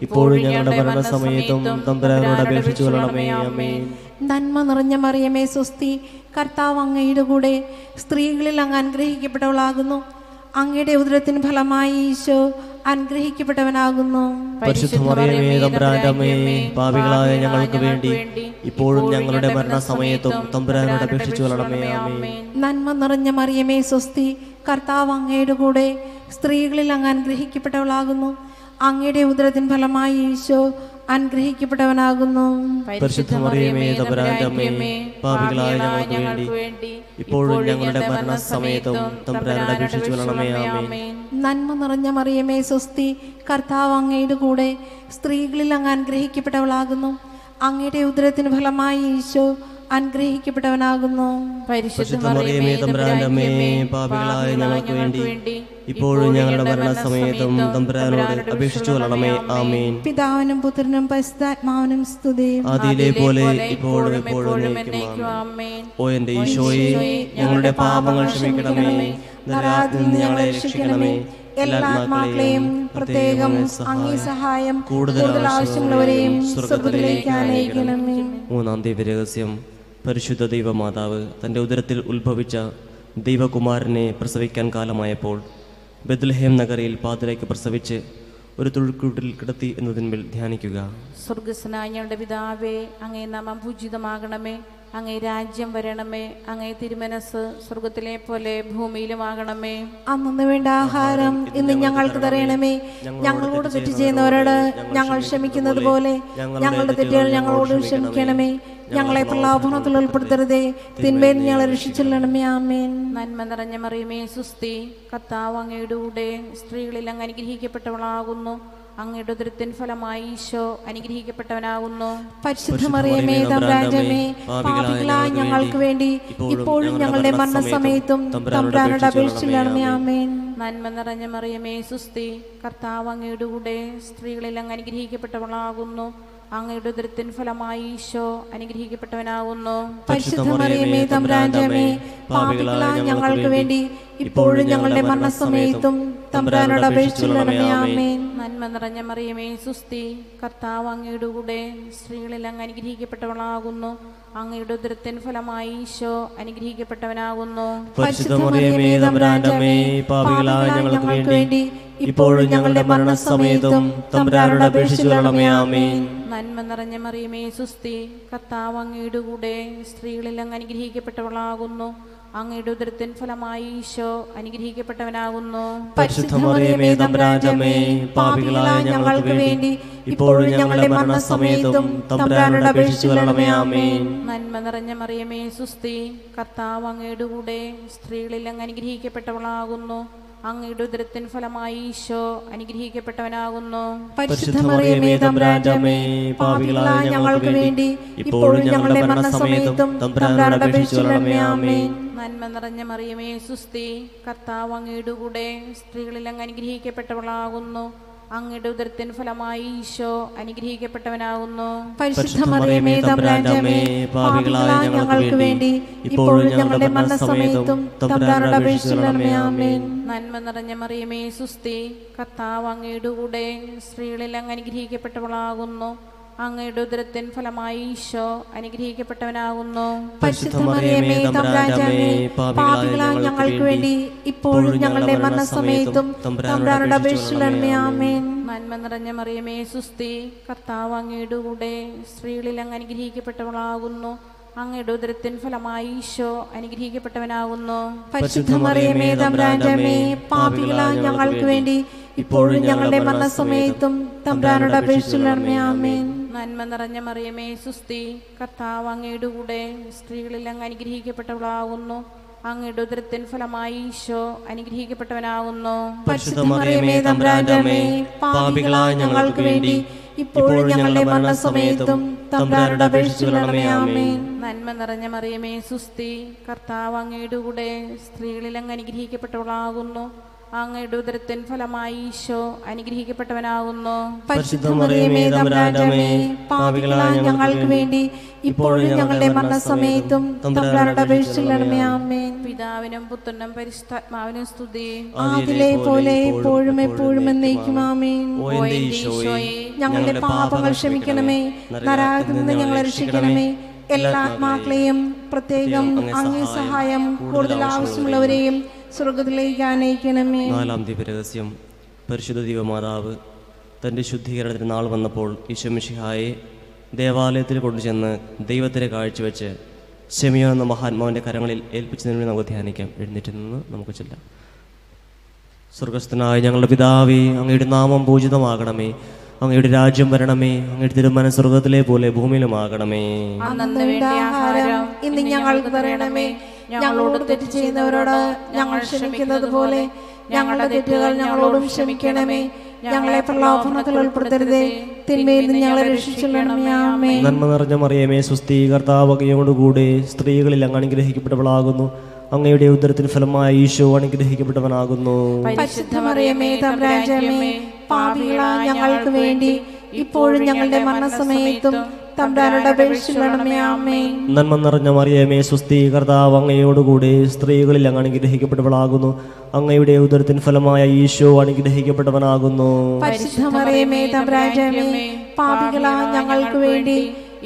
ഇപ്പോഴും ഞങ്ങളുടെ മരണസമയത്തും തമ്പുരാനോട് അപേക്ഷിച്ചു കൊള്ളണമേ അമ്മേ നന്മ നിറഞ്ഞ മറിയമേ സ്വസ്തി. കർത്താവ് അങ്ങയുടെ കൂടെ സ്ത്രീകളിൽ അങ്ങ് അനുഗ്രഹിക്കപ്പെട്ടവളാകുന്നു. അങ്ങയുടെ ഉദരത്തിന് ഫലമായി ഈശോ അനുഗ്രഹിക്കപ്പെട്ടവനാകുന്നു. പരിശുദ്ധ മറിയമേ തമ്പുരാന്റെ പാപികളായ ഞങ്ങൾക്ക് വേണ്ടി ഇപ്പോഴും ഞങ്ങളുടെ മരണസമയത്തും തമ്പുരാനോട് അപേക്ഷിച്ചു കൊള്ളണമേ നന്മ നിറഞ്ഞ മറിയമേ സ്വസ്തി. കർത്താവ് അങ്ങയുടെ കൂടെ സ്ത്രീകളിൽ അങ്ങ് അനുഗ്രഹിക്കപ്പെട്ടവളാകുന്നു. അങ്ങയുടെ ഉദരത്തിൻ ഫലമായി ഈശോ അനുഗ്രഹിക്കപ്പെട്ടവനാകുന്നു. പരിശുദ്ധ മറിയമേ തമ്പുരാന്റെ അമ്മേ പാപികളായ ഞങ്ങൾക്ക് വേണ്ടി ഇപ്പോഴും ഞങ്ങളുടെ മരണസമയത്തും നന്മ നിറഞ്ഞ മറിയമേ സ്വസ്തി കർത്താവ് അങ്ങയുടെ കൂടെ സ്ത്രീകളിൽ അങ്ങ് അനുഗ്രഹിക്കപ്പെട്ടവളാകുന്നു. അങ്ങയുടെ ഉദരത്തിന് ഫലമായി ഈശോ അനുഗ്രഹിക്കപ്പെട്ടവനാകുന്നു. പാപികളായ ഞങ്ങൾക്ക് വേണ്ടി ഇപ്പോഴും ഞങ്ങളുടെ മരണസമയത്തും തമ്പുരാനോട് അപേക്ഷിച്ചു കൊള്ളണമേ. ആമേൻ. പിതാവിനും പുത്രനും പരിശുദ്ധാത്മാവിനും സ്തുതി അതിലെ പോലെ ഇപ്പോഴും ആമേൻ. ഓ എന്റെ ഈശോയെ ഞങ്ങളുടെ പാപങ്ങൾ ക്ഷമിക്കണമേ. ഞങ്ങളെ രക്ഷിക്കണമേ. എല്ലാ ആത്മാക്കളെയും പ്രത്യേകം അങ്ങേ സഹായം കൂടുതൽ ആവശ്യമുള്ളവരെയും സ്വർഗത്തിലേക്ക് മൂന്നാം ദൈവരഹസ്യം പരിശുദ്ധ ദൈവമാതാവ് തന്റെ ഉദരത്തിൽ ഉത്ഭവിച്ച ദൈവകുമാരനെ പ്രസവിക്കാൻ കാലമായപ്പോൾ ബദ്ലഹേം നഗരയിൽ പാതിരയ്ക്ക് പ്രസവിച്ച് ഒരു തുഴുക്കൂട്ടിൽ കിടത്തി എന്നതിന്മേൽ ധ്യാനിക്കുക. സ്വർഗസ്നായ ഞങ്ങളുടെ പിതാവേ അങ്ങേ നാമം പൂജിതമാകണമേ. അങ്ങേ രാജ്യം വരണമേ. അങ്ങേ തിരുമനസ് സ്വർഗത്തിലെ പോലെ ഭൂമിയിലും ആകണമേ അന്നു വേണ്ട ആഹാരം ഇന്ന് ഞങ്ങൾക്ക് തരയണമേ ഞങ്ങളോട് തെറ്റ് ചെയ്യുന്നവരോട് ഞങ്ങൾ ക്ഷമിക്കുന്നത് പോലെ ഞങ്ങളുടെ തെറ്റുകൾ ഞങ്ങളോട് ക്ഷമിക്കണമേ. ഞങ്ങളെ പ്രലാഭനത്തിൽ ഉൾപ്പെടുത്തരുതേ. തിന്മയിൽ ഞങ്ങളെ രക്ഷിച്ചില്ലണമേ. ആമേൻ. നന്മ നിറഞ്ഞ മറിയമേ സുസ്തി കർത്താവ് അങ്ങയുടെ കൂടെ സ്ത്രീകളിൽ അങ്ങ് അനുഗ്രഹിക്കപ്പെട്ടവളാകുന്നു. അങ്ങയുടെ ഉദരത്തിൻ ഫലമായി ഈശോ അനുഗ്രഹിക്കപ്പെട്ടവനാകുന്നു. പരിശുദ്ധ മറിയമേ തമ്പ്രാജമേ പാപികളായ ഞങ്ങൾക്ക് വേണ്ടി ഇപ്പോഴും ഞങ്ങളുടെ മരണസമയത്തും തമ്പ്രാനോട് അപേക്ഷിച്ചില്ലണമേ ആമേൻ. നന്മ നിറഞ്ഞ മറിയമേ സുസ്തി കർത്താവ് അങ്ങയുടെ കൂടെ സ്ത്രീകളിൽ അങ്ങ് അനുഗ്രഹിക്കപ്പെട്ടവളാകുന്നു. അങ്ങയുടെ ഉദരത്തിൻ ഫലമായി ഈശോ അനുഗ്രഹിക്കപ്പെട്ടവനാകുന്നു പരിശുദ്ധ മറിയമേ തമ്പ്രാജമേ പാപികളായ ഞങ്ങൾക്ക് വേണ്ടി ഇപ്പോഴും ഞങ്ങളുടെ മരണസമയത്തും തമ്പ്രാനോട് അപേക്ഷിച്ചില്ലണമേ ആമേൻ. നന്മ നിറഞ്ഞ മറിയമേ സുസ്തി കർത്താവ് അങ്ങയുടെ കൂടെ സ്ത്രീകളിൽ അങ്ങ് അനുഗ്രഹിക്കപ്പെട്ടവളാകുന്നു. അങ്ങയുടെ ഉദരത്തിൻ ഫലമായി ഈശോ അനുഗ്രഹിക്കപ്പെട്ടവനാകുന്നു. ഞങ്ങൾക്ക് വേണ്ടി ഇപ്പോഴും ഞങ്ങളുടെ മരണസമയത്തും തമ്പുരാനോട് അപേക്ഷിച്ചു കൊള്ളണമേ നന്മ നിറഞ്ഞ മറിയമേ സുസ്തി കർത്താവ് അങ്ങയുടെ കൂടെ സ്ത്രീകളിൽ അങ്ങ് അനുഗ്രഹിക്കപ്പെട്ടവളാകുന്നു. അങ്ങയുടെ ഉദരത്തിൻ ഫലമായി ഈശോ അനുഗ്രഹിക്കപ്പെട്ടവനാകുന്നു. പാപികളായ ഞങ്ങൾക്ക് വേണ്ടി ഇപ്പോഴും ഞങ്ങളുടെ മരണസമയത്തും തമ്പുരാനോട് അപേക്ഷിച്ചു വരണമേ ആമേൻ. നന്മ നിറഞ്ഞ മറിയമേ സുസ്തി കർത്താവ് അങ്ങയുടെ കൂടെ സ്ത്രീകളിൽ അങ്ങ് അനുഗ്രഹിക്കപ്പെട്ടവളാകുന്നു. അങ്ങയുടെ ഉദരത്തിൻ ഫലമായി ഈശോ അനുഗ്രഹിക്കപ്പെട്ടവനാകുന്നു. പാപികളായ ഞങ്ങൾക്ക് വേണ്ടി ഇപ്പോഴും ഞങ്ങളുടെ മരണസമയത്തും തമ്പുരാനോട് അപേക്ഷിച്ചു വരണമേ ആമേൻ നന്മ നിറഞ്ഞ മറിയമേ സുസ്തി കർത്താവ് അങ്ങയുടെ കൂടെ സ്ത്രീകളിൽ അങ്ങ് അനുഗ്രഹിക്കപ്പെട്ടവളാകുന്നു. അങ്ങയുടെ ഉദരത്തിൻ ഫലമായി ഈശോ അനുഗ്രഹിക്കപ്പെട്ടവനാകുന്നു. പരിശുദ്ധ മറിയമേ തമ്പുരാന്റെ അമ്മേ പാപികളായ ഞങ്ങൾക്ക് വേണ്ടി ഇപ്പോഴും ഞങ്ങളുടെ മരണസമയത്തും തമ്പുരാനോട് അപേക്ഷിച്ചു ആമേൻ. നന്മ നിറഞ്ഞ മറിയമേ സുസ്തി കർത്താവ് അങ്ങയുടെ കൂടെ സ്ത്രീകളിൽ അങ്ങ് അനുഗ്രഹിക്കപ്പെട്ടവളാകുന്നു. അങ്ങയുടെ ഉദരത്തിൻ ഫലമായി ഈശോ അനുഗ്രഹിക്കപ്പെട്ടവനാകുന്നു. ഞങ്ങൾക്ക് വേണ്ടി ഇപ്പോഴും ഞങ്ങളുടെ മരണസമയത്തും തമ്പുരാനോട് നന്മ നിറഞ്ഞ മറിയമേ സുസ്തി കർത്താവ് അങ്ങയുടെ കൂടെ സ്ത്രീകളിൽ അങ്ങ് അനുഗ്രഹിക്കപ്പെട്ടവളാകുന്നു. അങ്ങയുടെ ഉദരത്തിൻ ഫലമായി ഈശോ അനുഗ്രഹിക്കപ്പെട്ടവനാകുന്നു. പരിശുദ്ധ മറിയമേ തമ്പുരാന്റെ അമ്മേ പാപികളായ ഞങ്ങൾക്ക് വേണ്ടി ഇപ്പോഴും ഞങ്ങളുടെ മരണസമയത്തും തമ്പ്രാനോട് അപേക്ഷിച്ചു ആമേൻ. നന്മ നിറഞ്ഞ മറിയമേ സുസ്തി കർത്താവ് അങ്ങയുടെ കൂടെ സ്ത്രീകളിൽ അങ്ങ് അനുഗ്രഹിക്കപ്പെട്ടവളാകുന്നു. അങ്ങയുടെ ഉദരത്തിൻ ഫലമായി ഈശോ അനുഗ്രഹിക്കപ്പെട്ടവനാകുന്നു. പാപികളായ ഞങ്ങൾക്ക് വേണ്ടി ഇപ്പോഴും ഞങ്ങളുടെ മരണസമയത്തും നന്മ നിറഞ്ഞ മറിയമേ സുസ്തി കർത്താവ് അങ്ങയുടെ കൂടെ സ്ത്രീകളിൽ അങ്ങ് അനുഗ്രഹിക്കപ്പെട്ടവളാകുന്നു. അങ്ങയുടെ ഉദരത്തിൻ ഫലമായി ഈശോ അനുഗ്രഹിക്കപ്പെട്ടവനാകുന്നു. പാപികളായ ഞങ്ങൾക്ക് വേണ്ടി ഇപ്പോഴും ഞങ്ങളുടെ മരണസമയത്തും തമ്പുരാനോട് അപേക്ഷിച്ചു ആമേൻ പിതാവിനും പുത്രനും പരിശുദ്ധാത്മാവിനും സ്തുതി. ആദിലെ പോലെ എപ്പോഴും എപ്പോഴും എന്നേക്കും ആമേൻ. ഞങ്ങളുടെ പാപങ്ങൾ ക്ഷമിക്കണമേ. നരാകത്തിൽ നിന്ന് ഞങ്ങളെ രക്ഷിക്കണമേ. എല്ലാ ആത്മാക്കളെയും പ്രത്യേകം അങ്ങേ സഹായം കൂടുതൽ ആവശ്യമുള്ളവരെയും സ്വർഗത്തിലേക്ക് ആനയിക്കണമേ. നാലാം ദിവരഹസ്യം പരിശുദ്ധ ദൈവമാതാവ് തന്റെ ശുദ്ധീകരണത്തിന് നാൾ വന്നപ്പോൾ ഈശോമിഷിഹായെ ദേവാലയത്തിൽ കൊണ്ടുചെന്ന് ദൈവത്തിന് കാഴ്ചവെച്ച് ക്ഷമിയോ എന്ന മഹാത്മാവിന്റെ കരങ്ങളിൽ ഏൽപ്പിച്ചതിന് വേണ്ടി നമുക്ക് ധ്യാനിക്കാം. എഴുന്നേറ്റ് നിന്ന് നമുക്ക് ചെല്ലാം. സ്വർഗസ്ഥനായ ഞങ്ങളുടെ പിതാവേ അങ്ങയുടെ നാമം പൂജിതമാകണമേ. അങ്ങയുടെ രാജ്യം വരണമേ അങ്ങയുടെ തിരുമന സ്വർഗത്തിലെ പോലെ ഭൂമിയിലുമാകണമേ. ആകണമേ വേണ്ട ആഹാരം ഇന്ന് ഞങ്ങൾക്ക് പറയണമേ ഞങ്ങളോട് തെറ്റ് ചെയ്യുന്നവരോട് ഞങ്ങൾ ക്ഷമിക്കുന്നത് പോലെ ഞങ്ങളുടെ തെറ്റുകൾ ഞങ്ങളോടും ക്ഷമിക്കണമേ. ഞങ്ങളെ പ്രലോഭനത്തിൽ ഉൾപ്പെടുത്തരുതേ. തിന്മയിൽ നിന്ന് ഞങ്ങളെ രക്ഷിച്ചുള്ളണമേ നന്മ നിറഞ്ഞ മറിയമേ സുസ്ഥീ കർത്താവകയോടുകൂടെ സ്ത്രീകളിൽ അങ്ങ് അനുഗ്രഹിക്കപ്പെട്ടവളാകുന്നു. അങ്ങയുടെ ഉദരത്തിന് ഫലമായ ഈശോ അനുഗ്രഹിക്കപ്പെട്ടവനാകുന്നു. പരിശുദ്ധ മറിയമേ പാപികളായ ഞങ്ങൾക്ക് വേണ്ടി. ഇപ്പോഴും ഞങ്ങളുടെ മരണസമയത്തും നന്മ നിറഞ്ഞ മറിയമേ സുസ്ഥീ കർത്താവ് അങ്ങയോടുകൂടി സ്ത്രീകളിൽ അങ്ങ് അനുഗ്രഹിക്കപ്പെട്ടവളാകുന്നു. അങ്ങയുടെ ഉദരത്തിൻ ഫലമായ ഈശോ അനുഗ്രഹിക്കപ്പെട്ടവനാകുന്നു. ഞങ്ങൾക്ക് വേണ്ടി.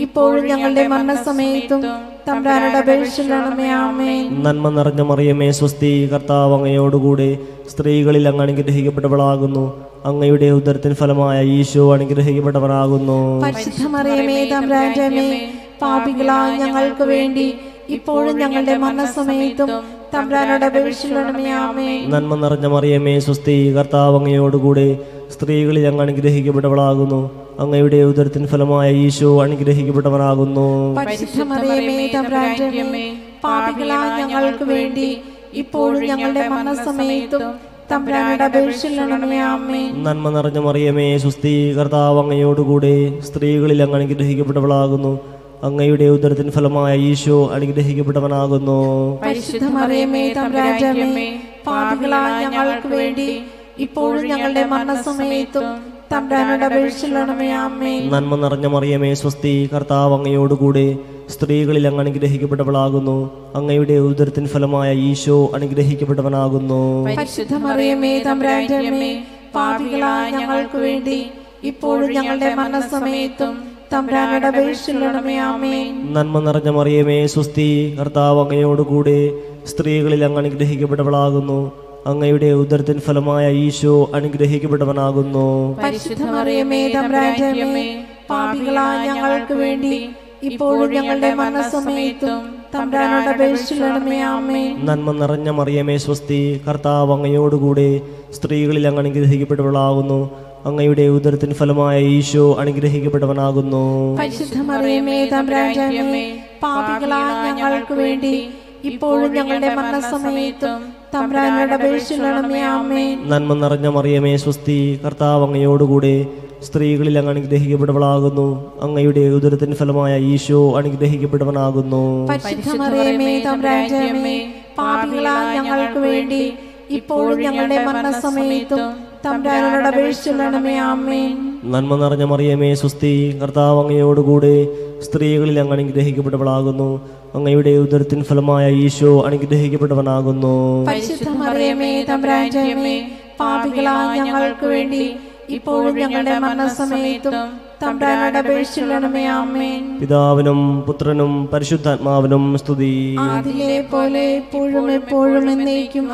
ഇപ്പോഴും ഞങ്ങളുടെ മരണസമയത്തും തമ്പ്രാനോട് അപേക്ഷിച്ചുള്ളണമേ ആമേ നന്മ നിറഞ്ഞ മറിയമേ സ്വസ്തി കർത്താവ് അങ്ങയോടുകൂടെ സ്ത്രീകളിൽ അങ്ങ് അനുഗ്രഹിക്കപ്പെട്ടവളാകുന്നു. അങ്ങയുടെ ഉദരത്തിന് ഫലമായ ഈശോ അനുഗ്രഹിക്കപ്പെട്ടവരാകുന്നു. പരിശുദ്ധ മറിയമേ തമ്പ്രാജമേ പാപികളായ ഞങ്ങൾക്ക് വേണ്ടി ഇപ്പോഴും ഞങ്ങളുടെ മരണസമയത്തും നന്മ നിറഞ്ഞ മറിയമേ സ്വസ്തി കർത്താവ് അങ്ങയോടുകൂടെ സ്ത്രീകളിൽ അങ്ങ് അനുഗ്രഹിക്കപ്പെട്ടവളാകുന്നു. അങ്ങയുടെ ഉദരത്തിന് ഫലമായ ഈശോ അനുഗ്രഹിക്കപ്പെട്ടവനാകുന്നു. ഞങ്ങൾക്ക് വേണ്ടി ഇപ്പോഴും ഞങ്ങളുടെ മരണസമയത്തും നന്മ നിറഞ്ഞ മറിയമേ സുസ്ഥി കർത്താവ് അങ്ങയോടുകൂടെ സ്ത്രീകളിൽ അങ്ങ് അനുഗ്രഹിക്കപ്പെട്ടവളാകുന്നു. അങ്ങയുടെ ഉദരത്തിന് ഫലമായ ഈശോ അനുഗ്രഹിക്കപ്പെട്ടവനാകുന്നു. ഞങ്ങൾക്ക് വേണ്ടി ഇപ്പോഴും ഞങ്ങളുടെ മരണസമയത്തും തമ്പ്രാനോട് നന്മ നിറഞ്ഞ മറിയമേ സ്വസ്തി കർത്താവ് അങ്ങയോടുകൂടെ സ്ത്രീകളിൽ അങ്ങ് അനുഗ്രഹിക്കപ്പെട്ടവളാകുന്നു. അങ്ങയുടെ ഉദരത്തിന് ഫലമായ ഈശോ അനുഗ്രഹിക്കപ്പെട്ടവനാകുന്നു. പരിശുദ്ധ മറിയമേ പാപികളായ ഞങ്ങൾക്ക് വേണ്ടി ഇപ്പോഴും ഞങ്ങളുടെ മരണസമയത്തും നന്മ നിറഞ്ഞ മറിയമേ സ്വസ്തി കർത്താവ് അങ്ങയോടുകൂടെ സ്ത്രീകളിൽ അങ്ങ് അനുഗ്രഹിക്കപ്പെട്ടവളാകുന്നു. അങ്ങയുടെ ഉദരത്തിൻ ഫലമായ ഈശോ അനുഗ്രഹിക്കപ്പെട്ടവനാകുന്നു. പാപികളായ ഞങ്ങൾക്ക് വേണ്ടി ഇപ്പോഴും ഞങ്ങളുടെ മരണസമയത്തും നന്മ നിറഞ്ഞ മറിയമേ സ്വസ്തി കർത്താവ് അങ്ങയോടുകൂടെ സ്ത്രീകളിൽ അങ്ങ് അനുഗ്രഹിക്കപ്പെട്ടവളാകുന്നു. അങ്ങയുടെ ഉദരത്തിൻ ഫലമായ ഈശോ അനുഗ്രഹിക്കപ്പെട്ടവനാകുന്നു. പാപികളായ ഞങ്ങൾക്ക് വേണ്ടി ഇപ്പോഴും ഞങ്ങളുടെ മരണസമയത്തും തമ്പുരാനോട് അപേക്ഷിക്കണമേ ആമേ നന്മ നിറഞ്ഞ മറിയമേ സ്വസ്തി. കർത്താവ് അങ്ങയോടുകൂടെ സ്ത്രീകളിൽ അങ്ങ് അനുഗ്രഹിക്കപ്പെട്ടവളാകുന്നു. അങ്ങയുടെ ഉദരത്തിന് ഫലമായ ഈശോ അനുഗ്രഹിക്കപ്പെട്ടവനാകുന്നു. ഞങ്ങൾക്ക് വേണ്ടി ഇപ്പോഴും ഞങ്ങളുടെ മരണസമയത്തും തമ്പുരാനോട് അപേക്ഷിക്കണമേ ആമേ നന്മ നിറഞ്ഞ മറിയമേ സ്വസ്തി. കർത്താവ് അങ്ങയോടുകൂടെ സ്ത്രീകളിൽ അങ്ങ് അനുഗ്രഹിക്കപ്പെട്ടവളാകുന്നു. അങ്ങയുടെ ഉദരത്തിൻ ഫലമായ ഈശോ അനുഗ്രഹിക്കപ്പെട്ടവനാകുന്നു. ഞങ്ങൾക്ക് വേണ്ടി ഇപ്പോഴും ഞങ്ങളുടെ മരണസമയത്തും പിതാവിനും പുത്രനും പരിശുദ്ധാത്മാവിനും സ്തുതി. പോലെ എപ്പോഴും എപ്പോഴും എന്നേക്കും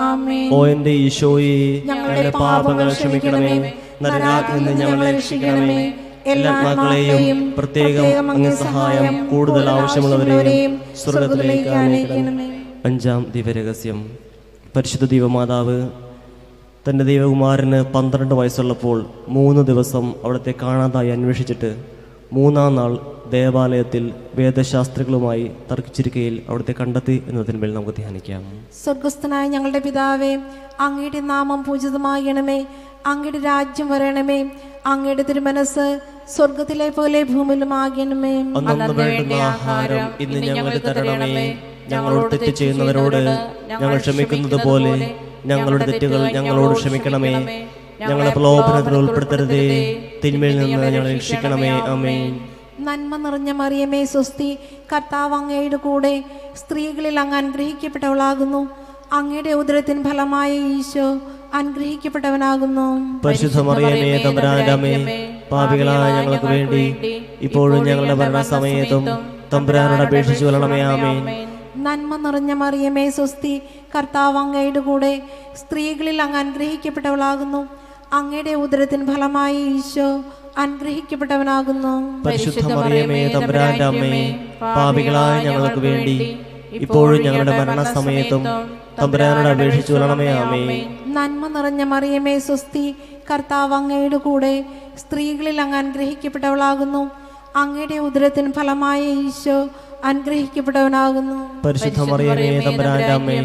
ഓ എന്റെ ഈശോയെ ഞങ്ങളുടെ പാപങ്ങൾ ക്ഷമിക്കണമേ നരകാത്തിൽ നിന്ന് ഞങ്ങളെ രക്ഷിക്കണമേ. എല്ലാ ആത്മാക്കളെയും പ്രത്യേകം അങ്ങ് സഹായം കൂടുതൽ ആവശ്യമുള്ളവരെയും സ്വർഗത്തിലേക്ക് അഞ്ചാം ദിവരഹസ്യം പരിശുദ്ധ ദൈവമാതാവ് തന്റെ ദൈവകുമാരന് പന്ത്രണ്ട് വയസ്സുള്ളപ്പോൾ മൂന്ന് ദിവസം അവിടുത്തെ കാണാതായി അന്വേഷിച്ചിട്ട് മൂന്നാം നാൾ ദേവാലയത്തിൽ വേദശാസ്ത്രികളുമായി തർക്കിച്ചിരിക്കയിൽ അവിടുത്തെ കണ്ടെത്തി എന്നതിന്മേൽ നമുക്ക് ധ്യാനിക്കാം. സ്വർഗസ്ഥനായ ഞങ്ങളുടെ പിതാവേ അങ്ങയുടെ നാമം പൂജിതമാകണമേ. അങ്ങയുടെ രാജ്യം വരണമേ. അങ്ങയുടെ തിരുമനസ് സ്വർഗത്തിലെ പോലെ ഭൂമിയിലും ആകണമേ. ആഹാരം ഇന്ന് ഞങ്ങൾക്ക് തരണമേ. ഞങ്ങളോട് തെറ്റ് ചെയ്യുന്നവരോട് ഞങ്ങൾ ക്ഷമിക്കുന്നത് പോലെ ഞങ്ങളുടെ തെറ്റുകൾ ഞങ്ങളോട് ക്ഷമിക്കണമേ. ഞങ്ങളെ പ്രലോഭനത്തിൽ ഉൾപ്പെടുത്തരുതേ. തിന്മയിൽ നിന്ന് ഞങ്ങളെ രക്ഷിക്കണമേ. അമേ നന്മ നിറഞ്ഞ മറിയമേ സ്വസ്തി. കർത്താവ് അങ്ങയുടെ കൂടെ സ്ത്രീകളിൽ അങ്ങ് അനുഗ്രഹിക്കപ്പെട്ടവളാകുന്നു. അങ്ങയുടെ ഉദരത്തിൻ ഫലമായ ഈശോ അനുഗ്രഹിക്കപ്പെട്ടവനാകുന്നു. പരിശുദ്ധ മറിയമേ തമ്പുരാന്റെ അമ്മേ പാപികളായ ഞങ്ങൾക്ക് വേണ്ടി ഇപ്പോഴും ഞങ്ങളുടെ മരണസമയത്തും തമ്പുരാനോട് അപേക്ഷിച്ചു കൊള്ളണമേ ആമേ നന്മ നിറഞ്ഞ മറിയമേ സ്വസ്തി കർത്താവ് അങ്ങയുടെ കൂടെ സ്ത്രീകളിൽ അങ്ങ് അനുഗ്രഹിക്കപ്പെട്ടവളാകുന്നു. അങ്ങയുടെ ഉദരത്തിന് ഫലമായി ഈശോ അനുഗ്രഹിക്കപ്പെട്ടവനാകുന്നു. പരിശുദ്ധ മറിയമേ തമ്പുരാന്റെ അമ്മേ പാപികളായ ഞങ്ങൾക്ക് വേണ്ടി ഇപ്പോഴും ഞങ്ങളുടെ മരണസമയത്തും തമ്പുരാനോട് അപേക്ഷിച്ചു കൊള്ളണമേ ആമേ നന്മ നിറഞ്ഞ മറിയമേ സ്വസ്തി. കർത്താവ് അങ്ങയുടെ കൂടെ സ്ത്രീകളിൽ അങ്ങ് അനുഗ്രഹിക്കപ്പെട്ടവളാകുന്നു. അങ്ങയുടെ ഉദരത്തിന് ഫലമായ ഈശോ അനുഗ്രഹിക്കപ്പെട്ടവനാകുന്നു. പരിശുദ്ധ മറിയമേ തമ്പുരാന്റെ അമ്മേ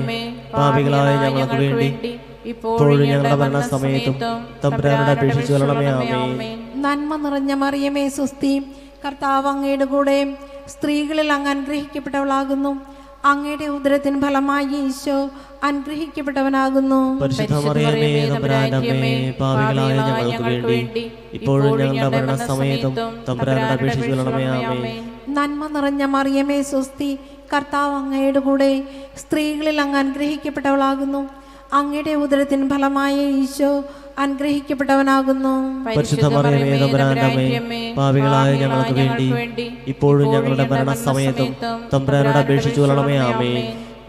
പാപികളായ ഞങ്ങൾക്ക് വേണ്ടി ഇപ്പോഴും ഞങ്ങളുടെ മരണസമയത്തും തമ്പുരാനോട് അപേക്ഷിച്ചു കൊള്ളണമേ ആമേ നന്മ നിറഞ്ഞ മറിയമേ സ്വസ്തി. കർത്താവ് അങ്ങയുടെ കൂടെ സ്ത്രീകളിൽ അങ്ങ് അനുഗ്രഹിക്കപ്പെട്ടവളാകുന്നു. അങ്ങയുടെ ഉദരത്തിൻ ഫലമായി ഈശോ അനുഗ്രഹിക്കപ്പെട്ടവനാകുന്നു. നന്മ നിറഞ്ഞ മറിയമേ സ്വസ്തി കർത്താവ് അങ്ങയുടെ കൂടെ സ്ത്രീകളിൽ അങ്ങ് അനുഗ്രഹിക്കപ്പെട്ടവളാകുന്നു. അങ്ങയുടെ ഉദരത്തിൻ ഫലമായ ഈശോ അനുഗ്രഹിക്കപ്പെട്ടവനാകുന്നു. പരിശുദ്ധ മറിയമേ തമ്പുരാന്റെ പാപികളായ ഞങ്ങൾക്ക് വേണ്ടി ഇപ്പോഴും ഞങ്ങളുടെ മരണസമയത്തും തമ്പുരാനോട് അപേക്ഷിച്ചു കൊള്ളണമേ ആമേ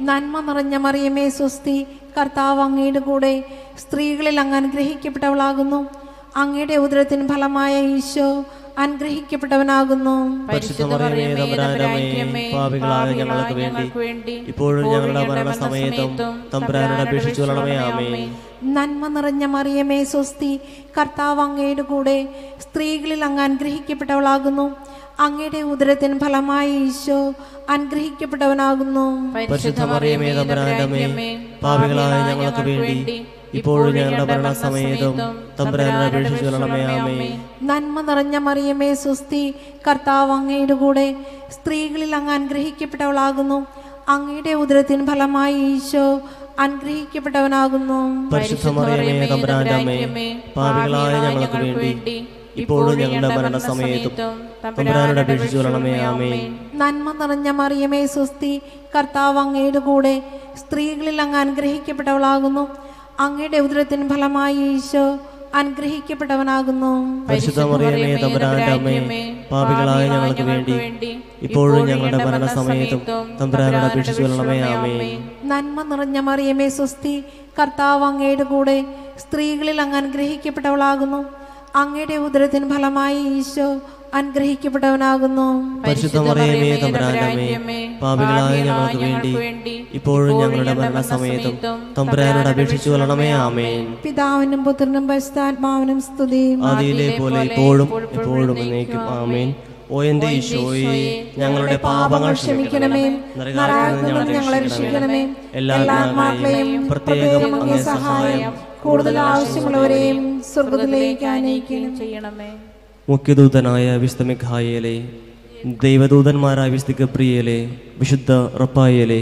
നന്മ നിറഞ്ഞ മറിയമേ സ്വസ്തി കർത്താവ് അങ്ങയുടെ കൂടെ സ്ത്രീകളിൽ അങ്ങ് അനുഗ്രഹിക്കപ്പെട്ടവളാകുന്നു. അങ്ങയുടെ ഉദരത്തിന് ഫലമായ ഈശോ അനുഗ്രഹിക്കപ്പെട്ടവനാകുന്നു. പരിശുദ്ധ മറിയമേ തമ്പുരാന്റെ പാപികളായ വേണ്ടി ഇപ്പോഴും ഞങ്ങളുടെ മരണസമയത്തും തമ്പുരാനോട് അപേക്ഷിച്ചു കൊള്ളണമേ ആമേ നന്മ നിറഞ്ഞ മറിയമേ സ്വസ്തി കർത്താവ് അങ്ങയുടെ കൂടെ സ്ത്രീകളിൽ അങ്ങ് അനുഗ്രഹിക്കപ്പെട്ടവളാകുന്നു. അങ്ങയുടെ ഉദരത്തിന് ഫലമായി ഈശോ അനുഗ്രഹിക്കപ്പെട്ടവനാകുന്നു. പരിശുദ്ധ മറിയമേ തമ്പുരാന്റെ പാപികളായ ഞങ്ങൾക്ക് വേണ്ടി ഇപ്പോഴും ഞങ്ങളുടെ മരണസമയത്തും തമ്പുരാനോട് അപേക്ഷിച്ചു കൊള്ളണമേ ആമേ നന്മ നിറഞ്ഞ മറിയമേ സുസ്തി കർത്താവ് അങ്ങയുടെ കൂടെ സ്ത്രീകളിൽ അങ്ങ് അനുഗ്രഹിക്കപ്പെട്ടവളാകുന്നു. അങ്ങയുടെ ഉദരത്തിന് ഫലമായി ഈശോ അനുഗ്രഹിക്കപ്പെട്ടവനാകുന്നു. തമ്പുരാന്റെ അമ്മേ പാപികളായ ഞങ്ങൾക്ക് വേണ്ടി ഇപ്പോഴും ഞങ്ങളുടെ മരണസമയത്തും തമ്പുരാനോട് ആമേ നന്മ നിറഞ്ഞ മറിയമേ സുസ്തി കർത്താവ് അങ്ങയുടെ കൂടെ സ്ത്രീകളിൽ അങ്ങ് അനുഗ്രഹിക്കപ്പെട്ടവളാകുന്നു. അങ്ങയുടെ ഉദരത്തിൻ ഫലമായി ഈശോ അനുഗ്രഹിക്കപ്പെട്ടവനാകുന്നു. പാപികളായ ഞങ്ങൾക്ക് വേണ്ടി ഇപ്പോഴും ഞങ്ങളുടെ മരണസമയത്തും തമ്പുരാനോട് അപേക്ഷിച്ചു കൊള്ളണമേ ആമേ നന്മ നിറഞ്ഞ മറിയമേ സ്വസ്തി കർത്താവ് അങ്ങയുടെ കൂടെ സ്ത്രീകളിൽ അങ്ങ് അനുഗ്രഹിക്കപ്പെട്ടവളാകുന്നു. അങ്ങയുടെ ഉദരത്തിന് ഫലമായി ഈശോ അനുഗ്രഹിക്കപ്പെട്ടവനാകുന്നു. പാപികളായ ഞങ്ങൾക്ക് വേണ്ടി ഇപ്പോഴും ഞങ്ങളുടെ മരണസമയത്തും തമ്പുരാനോട് അപേക്ഷിച്ചു കൊള്ളണമേ ആമേൻ. പിതാവിനും പുത്രനും പരിശുദ്ധാത്മാവിനും സ്തുതി ആദിയിലെ പോലെ ഇപ്പോഴും എപ്പോഴും എന്നേക്കും ആമേൻ. ഓ എന്റെ ഈശോയെ ഞങ്ങളുടെ പാപങ്ങൾ ക്ഷമിക്കണമേ. നരകത്തിൽ നിന്ന് ഞങ്ങളെ രക്ഷിക്കണമേ. എല്ലാ ആത്മാക്കളെയും പ്രത്യേകം അങ്ങേ സഹായം കൂടുതൽ ആവശ്യമുള്ളവരെയും സ്വർഗത്തിലേക്ക് അനയിക്കണം ചെയ്യണമേ. മുഖ്യദൂതനായ വിശുദ്ധ മിഖായേലെ ദൈവദൂതന്മാരായ വിശുദ്ധ ഗബ്രിയേലെ വിശുദ്ധ റപ്പായേലെ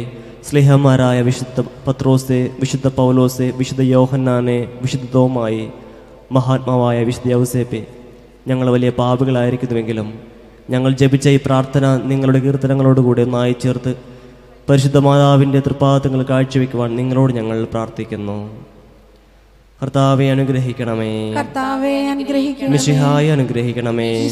സ്നേഹന്മാരായ വിശുദ്ധ പത്രോസെ വിശുദ്ധ പൗലോസെ വിശുദ്ധ യോഹന്നാനെ വിശുദ്ധ തോമായി മഹാത്മാവായ വിശുദ്ധ യൗസേപ്പെ ഞങ്ങൾ വലിയ പാപികളായിരിക്കുന്നുവെങ്കിലും ഞങ്ങൾ ജപിച്ച ഈ പ്രാർത്ഥന നിങ്ങളുടെ കീർത്തനങ്ങളോടുകൂടി ഒന്നായി ചേർത്ത് പരിശുദ്ധ മാതാവിന്റെ തൃപ്പാദങ്ങൾ കാഴ്ചവെക്കുവാൻ നിങ്ങളോട് ഞങ്ങൾ പ്രാർത്ഥിക്കുന്നു. കർത്താവെ അനുഗ്രഹിക്കണമേ. കർത്താവെ അനുഗ്രഹിക്കണമേ. മിശിഹായി അനുഗ്രഹിക്കണമേ.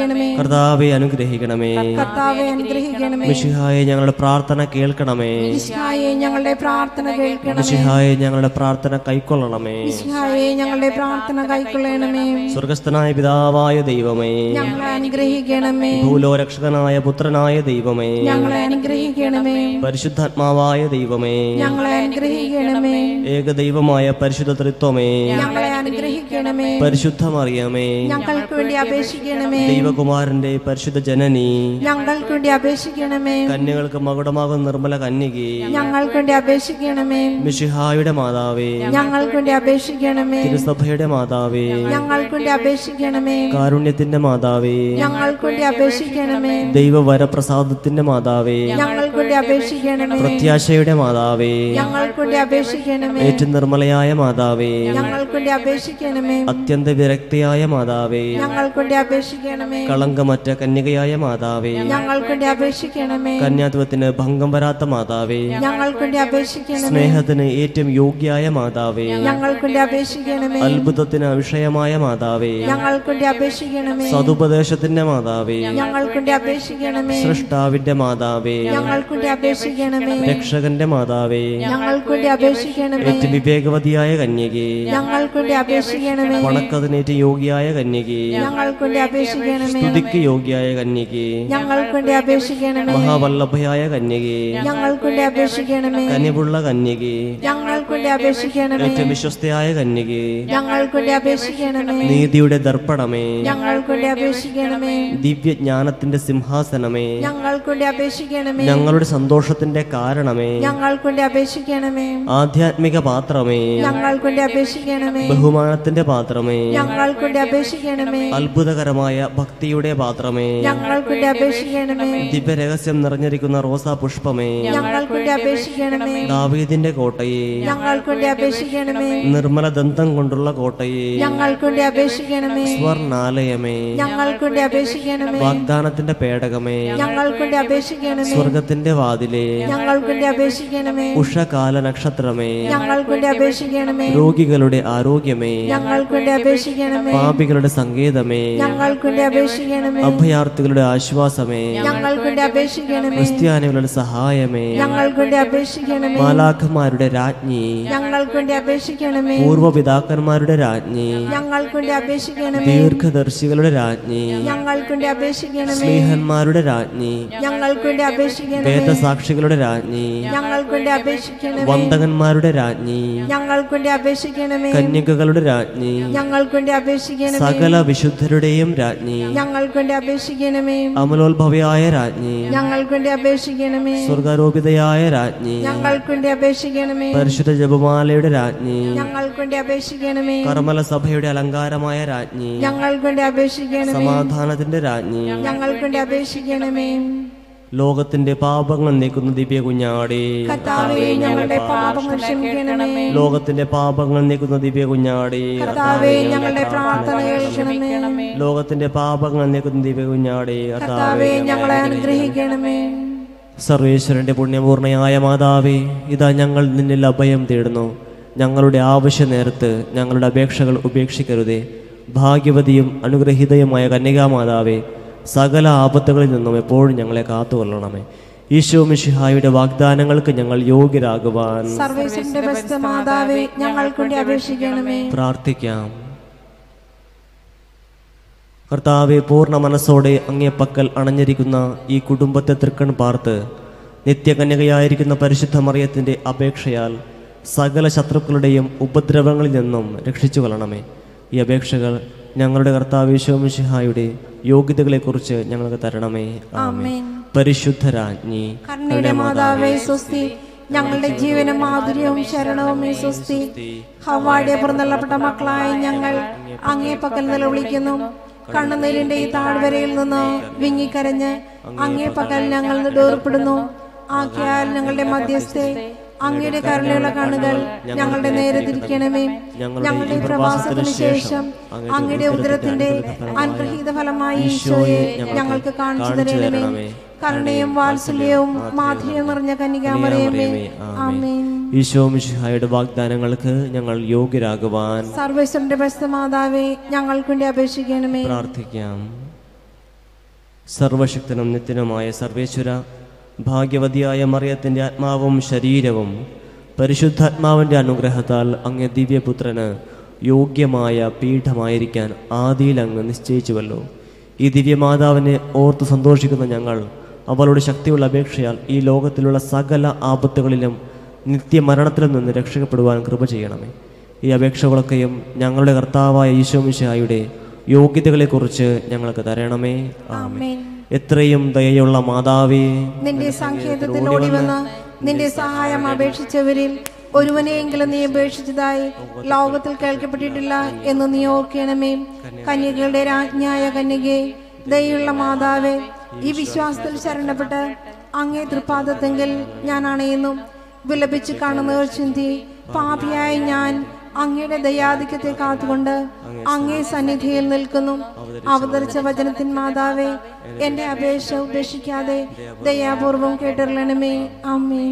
അനുഗ്രഹിക്കണമേ. കർത്താവെ അനുഗ്രഹിക്കണമേ. കർത്താവെ അനുഗ്രഹിക്കണമേ. മിശിഹായെ ഞങ്ങളുടെ പ്രാർത്ഥന കേൾക്കണമേ. മിശിഹായെ ഞങ്ങളുടെ പ്രാർത്ഥന കേൾക്കണമേ. മിശിഹായെ ഞങ്ങളുടെ പ്രാർത്ഥന കൈക്കൊള്ളണമേ. മിശിഹായെ ഞങ്ങളുടെ പ്രാർത്ഥന കൈക്കൊള്ളണമേ. സ്വർഗസ്ഥനായ പിതാവായ ദൈവമേ. ഞങ്ങളെ അനുഗ്രഹിക്കണമേ. ഭൂലോരക്ഷകനായ പുത്രനായ ദൈവമേ. ഞങ്ങളെ അനുഗ്രഹിക്കണമേ. പരിശുദ്ധാത്മാവായ ദൈവമേ. ഞങ്ങളെ അനുഗ്രഹിക്കണമേ. ഏകദൈവമായ പരിശുദ്ധ തൃത്വമേ ഞങ്ങളെ അനുഗ്രഹിക്കണമേ. പരിശുദ്ധമറിയമേ. ഞങ്ങൾക്ക് വേണ്ടി അപേക്ഷിക്കണമേ. ദൈവകുമാരന്റെ പരിശുദ്ധ ജനനി. ഞങ്ങൾക്ക് വേണ്ടി അപേക്ഷിക്കണമേ. കന്യകൾക്ക് മകുടമാകുന്ന നിർമ്മല കന്യകി. ഞങ്ങൾക്ക് വേണ്ടി അപേക്ഷിക്കണമേ. മിഷിഹായുടെ മാതാവേ. ഞങ്ങൾക്ക് വേണ്ടി അപേക്ഷിക്കണമേ. തിരുസഭയുടെ മാതാവേ. ഞങ്ങൾക്ക് വേണ്ടി അപേക്ഷിക്കണമേ. കാരുണ്യത്തിന്റെ മാതാവേ. ഞങ്ങൾക്ക് വേണ്ടി അപേക്ഷിക്കണമേ. ദൈവവരപ്രസാദത്തിന്റെ മാതാവേ. ഞങ്ങൾക്ക് വേണ്ടി അപേക്ഷിക്കണമേ. പ്രത്യാശയുടെ മാതാവേ. ഞങ്ങൾക്ക് വേണ്ടി അപേക്ഷിക്കണമേ. ഏറ്റവും നിർമ്മലയായ മാതാവേ. ഞങ്ങൾക്ക് വേണ്ടി അപേക്ഷിക്കണമേ. അത്യന്ത വിരക്തിയായ മാതാവേ. ഞങ്ങൾക്ക് വേണ്ടി അപേക്ഷിക്കണമേ. കളങ്കമറ്റ കന്യകയായ മാതാവേ. ഞങ്ങൾക്ക് വേണ്ടി അപേക്ഷിക്കണമേ. കന്യാത്വത്തിന് ഭംഗം വരാത്ത മാതാവേ. ഞങ്ങൾക്ക് വേണ്ടി അപേക്ഷിക്കണമേ. സ്നേഹത്തിന് ഏറ്റവും യോഗ്യായ മാതാവേ. ഞങ്ങൾക്ക് വേണ്ടി അപേക്ഷിക്കണമേ. അത്ഭുതത്തിന് വിഷയമായ മാതാവേ. ഞങ്ങൾക്ക് വേണ്ടി അപേക്ഷിക്കണമേ. സതുപദേശത്തിന്റെ മാതാവേ. ഞങ്ങൾക്ക് വേണ്ടി അപേക്ഷിക്കണമേ. സൃഷ്ടാവിന്റെ മാതാവേ. ഞങ്ങൾക്ക് വേണ്ടി അപേക്ഷിക്കണമേ. രക്ഷകന്റെ മാതാവേ. ഞങ്ങൾക്ക് വേണ്ടി അപേക്ഷിക്കണമേ. ഏറ്റവും വിവേകവതിയായ കന്യകേ. ഞങ്ങൾക്ക് വേണ്ടി അപേക്ഷിക്കണമേ വണക്കതിനേറ്റ യോഗ്യായ കന്യകേ. ഞങ്ങൾക്ക് വേണ്ടി അപേക്ഷിക്കണമേ. സ്തുതിക്ക് യോഗ്യായ കന്യകേ. ഞങ്ങൾക്ക് വേണ്ടി അപേക്ഷിക്കണമേ. മഹാവല്ലഭയായ കന്യകേ. ഞങ്ങൾക്ക് വേണ്ടി അപേക്ഷിക്കണമേ. കനിവുള്ള കന്യകേ. ഞങ്ങൾക്ക് വേണ്ടി അപേക്ഷിക്കണമേ. ഏറ്റവും വിശ്വസ്തയായ കന്യകേ. ഞങ്ങൾക്ക് വേണ്ടി അപേക്ഷിക്കണമേ. നീതിയുടെ ദർപ്പണമേ. ഞങ്ങൾക്ക് വേണ്ടി അപേക്ഷിക്കണമേ. ദിവ്യജ്ഞാനത്തിന്റെ സിംഹാസനമേ. ഞങ്ങൾക്ക് വേണ്ടി അപേക്ഷിക്കണമേ. ഞങ്ങളുടെ സന്തോഷത്തിന്റെ കാരണമേ. ഞങ്ങൾക്ക് വേണ്ടി അപേക്ഷിക്കണമേ. ആധ്യാത്മിക പാത്രമേ. ഞങ്ങൾക്ക് വേണ്ടി അപേക്ഷിക്കണമേ. ബഹുമാനത്തിന്റെ പാത്രമേ. ഞങ്ങൾക്ക് വേണ്ടി അപേക്ഷിക്കണമേ. അത്ഭുതകരമായ ഭക്തിയുടെ പാത്രമേ. ഞങ്ങൾക്ക് അപേക്ഷിക്കണമേ. ദിവ്യരഹസ്യം നിറഞ്ഞിരിക്കുന്ന റോസാ പുഷ്പമേ. ഞങ്ങൾക്ക് അപേക്ഷിക്കണമേ. ദാവീദിന്റെ കോട്ടയെ. ഞങ്ങൾക്ക് അപേക്ഷിക്കണമേ. നിർമ്മല ദന്തം കൊണ്ടുള്ള കോട്ടയെ. ഞങ്ങൾക്ക് അപേക്ഷിക്കണമേ. സ്വർണാലയമേ. ഞങ്ങൾക്ക് അപേക്ഷിക്കണമേ. വാഗ്ദാനത്തിന്റെ പേടകമേ. ഞങ്ങൾക്ക് അപേക്ഷിക്കണമേ. സ്വർഗത്തിന്റെ വാതിലെ. ഞങ്ങൾക്ക് അപേക്ഷിക്കണമേ. ഉഷകാല നക്ഷത്രമേ. ഞങ്ങൾക്ക് അപേക്ഷിക്കണമേ. രോഗികളുടെ ആരോഗ്യമേ. ഞങ്ങൾക്ക് അപേക്ഷിക്കണമേ. പാപികളുടെ സങ്കേതമേ. ഞങ്ങൾക്ക് വേണ്ടി അപേക്ഷിക്കണമേ. അഭയാർത്ഥികളുടെ ആശ്വാസമേ. ഞങ്ങളുടെ അപേക്ഷിക്കണമേ. ക്രിസ്ത്യാനികളുടെ സഹായമേ. ഞങ്ങൾക്കുണ്ട് അപേക്ഷിക്കണമേ. മാലാഖമാരുടെ രാജ്ഞി. ഞങ്ങൾക്കുണ്ട് അപേക്ഷിക്കണമേ. പൂർവപിതാക്കന്മാരുടെ രാജ്ഞി. ഞങ്ങൾക്കുണ്ട് അപേക്ഷിക്കണമേ. ദീർഘദർശികളുടെ രാജ്ഞി. ഞങ്ങൾക്കുണ്ട് അപേക്ഷിക്കണമേ. സ്നേഹന്മാരുടെ രാജ്ഞി. ഞങ്ങൾക്കുണ്ട് അപേക്ഷിക്കണമേ. വേദസാക്ഷികളുടെ രാജ്ഞി. ഞങ്ങൾക്കുണ്ട് അപേക്ഷിക്കണമേ. വന്ദകന്മാരുടെ രാജ്ഞി. ഞങ്ങൾക്കുണ്ട് അപേക്ഷിക്കണമേ. കന്യകകളുടെ രാജ്ഞി. ഞങ്ങൾക്കുണ്ട് അപേക്ഷിക്കണമേ. സകല വിശുദ്ധരുടെയും രാജ്ഞി. ഞങ്ങൾക്ക് വേണ്ടി അപേക്ഷിക്കണമേ. അമലോത്ഭവയായ രാജ്ഞി. ഞങ്ങൾക്ക് വേണ്ടി അപേക്ഷിക്കണമേ. സ്വർഗാരോപിതയായ രാജ്ഞി. ഞങ്ങൾക്ക് വേണ്ടി അപേക്ഷിക്കണമേ. പരിശുദ്ധ ജപമാലയുടെ രാജ്ഞി. ഞങ്ങൾക്ക് വേണ്ടി അപേക്ഷിക്കണമേ. കർമ്മല സഭയുടെ അലങ്കാരമായ രാജ്ഞി. ഞങ്ങൾക്ക് വേണ്ടി അപേക്ഷിക്കണമേ. സമാധാനത്തിന്റെ രാജ്ഞി. ഞങ്ങൾക്ക് വേണ്ടി അപേക്ഷിക്കണമേ. ലോകത്തിന്റെ പാപങ്ങൾ നീക്കുന്ന ദിവ്യ കുഞ്ഞാടേ. ഞങ്ങളുടെ പാപങ്ങൾ ക്ഷമിക്കണമേ. ലോകത്തിന്റെ പാപങ്ങൾ നീക്കുന്ന ദിവ്യ കുഞ്ഞാടേ. ഞങ്ങളുടെ പ്രാർത്ഥനകൾ ലോകത്തിന്റെ പാപങ്ങൾ നീക്കുന്ന ദിവ്യ കുഞ്ഞാടേ. കർത്താവേ ഞങ്ങളെ അനുഗ്രഹിക്കണമേ. സർവേശ്വരന്റെ പുണ്യപൂർണയായ മാതാവേ ഇതാ ഞങ്ങൾ നിന്നിൽ അഭയം തേടുന്നു. ഞങ്ങളുടെ ആവശ്യ നേരത്ത് ഞങ്ങളുടെ അപേക്ഷകൾ ഉപേക്ഷിക്കരുതേ. ഭാഗ്യവതിയും അനുഗ്രഹീതയുമായ കന്യകാമാതാവേ സകല ആപത്തുകളിൽ നിന്നും എപ്പോഴും ഞങ്ങളെ കാത്തുകൊള്ളണമേ. ഈശോ മിഷിഹായുടെ വാഗ്ദാനങ്ങൾക്ക് ഞങ്ങൾ യോഗ്യരാകുവാൻ പ്രാർത്ഥിക്കാം. കർത്താവെ പൂർണ മനസ്സോടെ അങ്ങേപ്പക്കൽ അണഞ്ഞിരിക്കുന്ന ഈ കുടുംബത്തെ തൃക്കൺ പാർത്ത് നിത്യകന്യകയായിരിക്കുന്ന പരിശുദ്ധ മറിയത്തിന്റെ അപേക്ഷയാൽ സകല ശത്രുക്കളുടെയും ഉപദ്രവങ്ങളിൽ നിന്നും രക്ഷിച്ചു കൊള്ളണമേ ഈ അപേക്ഷകൾ ഞങ്ങളുടെ കർത്താവ് യോഗ്യതകളെ യോഗ്യതകളെക്കുറിച്ച് ഞങ്ങൾക്ക് തരണമേ. പരിശുദ്ധരാജ്ഞി ഞങ്ങളുടെ ജീവനും മാധുര്യവും ശരണവും സ്വസ്തി. ഹവാടെ പുറന്തള്ളപ്പെട്ട മക്കളായ ഞങ്ങൾ അങ്ങേ പക്കൽ നിലവിളിക്കുന്നു. കണ്ണുനീരിന്റെ ഈ താഴ്വരയിൽ നിന്ന് വിങ്ങിക്കരഞ്ഞ് അങ്ങേ പക്കൽ ഞങ്ങൾ നെടുവേർപ്പെടുന്നു ആക്കിയാൽ ഞങ്ങളുടെ മധ്യസ്ഥെ. അങ്ങയുടെ കരുണയുള്ള കണ്ണുകൾ ഞങ്ങളുടെ നേരെ തിരിക്കണമേ. ഞങ്ങളുടെ പ്രവാസത്തിന് ശേഷം അങ്ങയുടെ ഉദരത്തിന്റെ അനുഗ്രഹീത ഫലമായി ഈശോയെ ഞങ്ങൾക്ക് കാണിച്ചു തരണമേ. കരുണയും വാത്സല്യവും മാധുര്യം നിറഞ്ഞ കന്യകാമറിയമേ. ആമേൻ. ഈശോമിഷിഹായുടെ വാഗ്ദാനങ്ങൾക്ക് ഞങ്ങൾ യോഗ്യരാകുവാൻ സർവേശ്വരന്റെ ബസ്ത മാതാവേ ഞങ്ങൾക്ക് വേണ്ടി അപേക്ഷിക്കണമേ. പ്രാർത്ഥിക്കാം. സർവശക്തനും നിത്യനുമായ സർവേശ്വര ഭാഗ്യവതിയായ മറിയത്തിന്റെ ആത്മാവും ശരീരവും പരിശുദ്ധാത്മാവിന്റെ അനുഗ്രഹത്താൽ അങ്ങ് ദിവ്യപുത്രന് യോഗ്യമായ പീഠമായിരിക്കാൻ ആദിയിൽ അങ്ങ് നിശ്ചയിച്ചുവല്ലോ. ഈ ദിവ്യമാതാവിനെ ഓർത്ത് സന്തോഷിക്കുന്ന ഞങ്ങൾ അവളുടെ ശക്തിയുള്ള അപേക്ഷയാൽ ഈ ലോകത്തിലുള്ള സകല ആപത്തുകളിലും നിത്യമരണത്തിലും നിന്ന് രക്ഷപ്പെടുവാൻ കൃപ ചെയ്യണമേ. ഈ അപേക്ഷകളൊക്കെയും ഞങ്ങളുടെ കർത്താവായ ഈശോമിശായുടെ യോഗ്യതകളെക്കുറിച്ച് ഞങ്ങൾക്ക് തരണമേ. ആമേൻ. എത്രയും ദയയുള്ള മാതാവേ നിന്റെ സങ്കേതത്തിൽ ഓടി വന്ന് നിന്റെ സഹായം അപേക്ഷിച്ചവരിൽ ഒരുവനെയെങ്കിലും നീ അപേക്ഷിച്ചതായി ലോകത്തിൽ കേൾക്കപ്പെട്ടിട്ടില്ല എന്ന് നീ ഓർക്കണമേ. കന്യകളുടെ രാജ്ഞായ കന്യകെ ദയുള്ള മാതാവേ ഈ വിശ്വാസത്തിൽ ശരണപ്പെട്ട് അങ്ങേ തൃപ്പാദത്തെങ്കിൽ ഞാൻ അണയുന്നു. വിലപിച്ച് കാണുന്നവർ ചിന്തി പാപിയായി ഞാൻ അങ്ങയുടെ ദയാധിക്യത്തെ കാത്തുകൊണ്ട് അങ്ങേ സന്നിധിയിൽ നിൽക്കുന്നു. അവതരിച്ച വചനത്തിൻ മാതാവേ എന്റെ അപേക്ഷ ഉപേക്ഷിക്കാതെ ദയാപൂർവം കേട്ടിരളണമേ അമ്മേ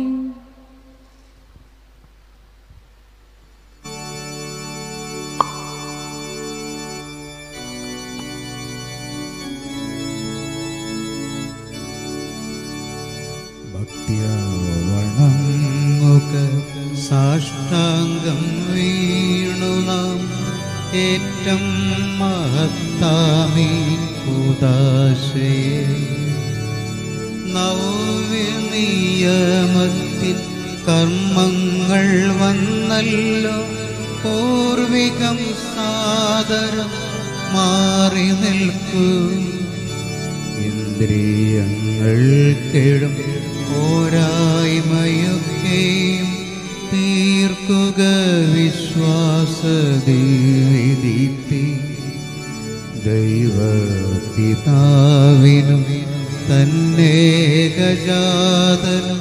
സാഷ്ടാംഗം വീണു നാം ഏറ്റം മഹത്താമീ ഉദാശയെ നവനിയമത്തിൽ കർമ്മങ്ങൾ വന്നല്ലോ. പൂർവികം സാദരം മാറി നിൽക്കും. ഇന്ദ്രിയങ്ങൾ കേഴും പോരായ്മയൊക്കെയും തീർക്കുക വിശ്വാസദീവിദീപ്തി ദൈവപിതാവിനും തന്നെ ഗജാതനും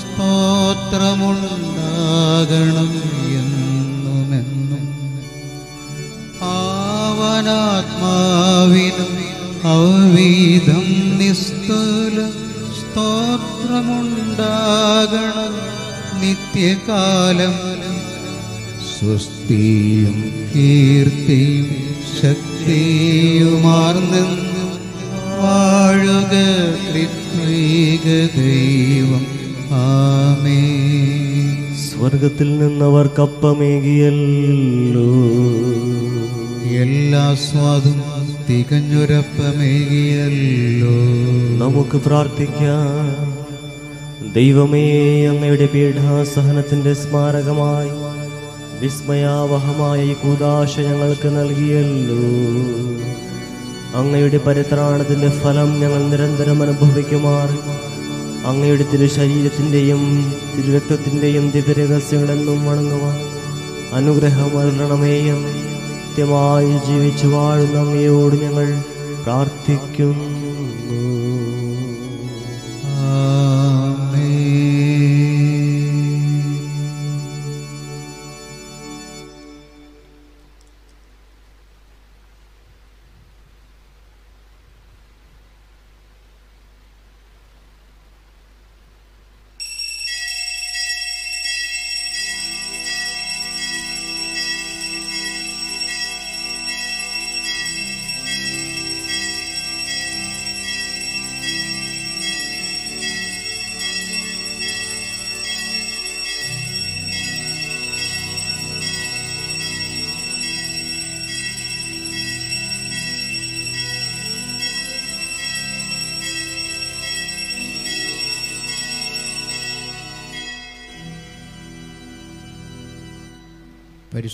സ്തോത്രമുണ്ടാകണം എന്നുമെന്നും ആവനാത്മാവിനും അവീതം നിസ്തുല സ്തോത്രമുണ്ടാകണം നിത്യകാലം സ്വസ്തിയും കീർത്തിയും ശക്തിയുമാർന്നെന്ന് വാഴുക ത്രിത്വൈക ദൈവം. ആമേ സ്വർഗത്തിൽ നിന്നവർക്കപ്പമേകിയല്ലോ. എല്ലാ സ്വാദും തികഞ്ഞൊരപ്പമേകിയല്ലോ. നമുക്ക് പ്രാർത്ഥിക്കാം. ദൈവമേ അങ്ങയുടെ പീഠാസഹനത്തിന്റെ സ്മാരകമായി വിസ്മയാവഹമായ ഈ കൂതാശ ഞങ്ങൾക്ക് നൽകിയല്ലോ. അങ്ങയുടെ പരിത്രാണത്തിന്റെ ഫലം ഞങ്ങൾ നിരന്തരം അനുഭവിക്കുമാർ. അങ്ങയുടെ തിരുശരീരത്തിന്റെയും തിരുരക്തത്തിന്റെയും ദിവ്യരഹസ്യങ്ങളെന്നും വണങ്ങുവാൻ അനുഗ്രഹമരണമേയം കൃത്യമായി ജീവിച്ചു വാഴുന്ന അങ്ങയോട് ഞങ്ങൾ പ്രാർത്ഥിക്കുന്നു.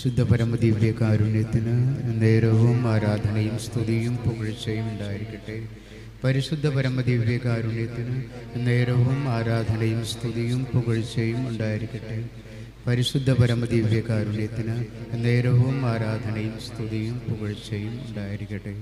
പരിശുദ്ധ പരമദിവ്യ കാരുണ്യത്തിന് നേരവും ആരാധനയും സ്തുതിയും പുകഴ്ചയും ഉണ്ടായിരിക്കട്ടെ. പരിശുദ്ധ പരമദിവ്യ കാരുണ്യത്തിന് നേരവും ആരാധനയും സ്തുതിയും പുകഴ്ചയും ഉണ്ടായിരിക്കട്ടെ. പരിശുദ്ധ പരമദിവ്യ കാരുണ്യത്തിന് നേരവും ആരാധനയും സ്തുതിയും പുകഴ്ചയും ഉണ്ടായിരിക്കട്ടെ.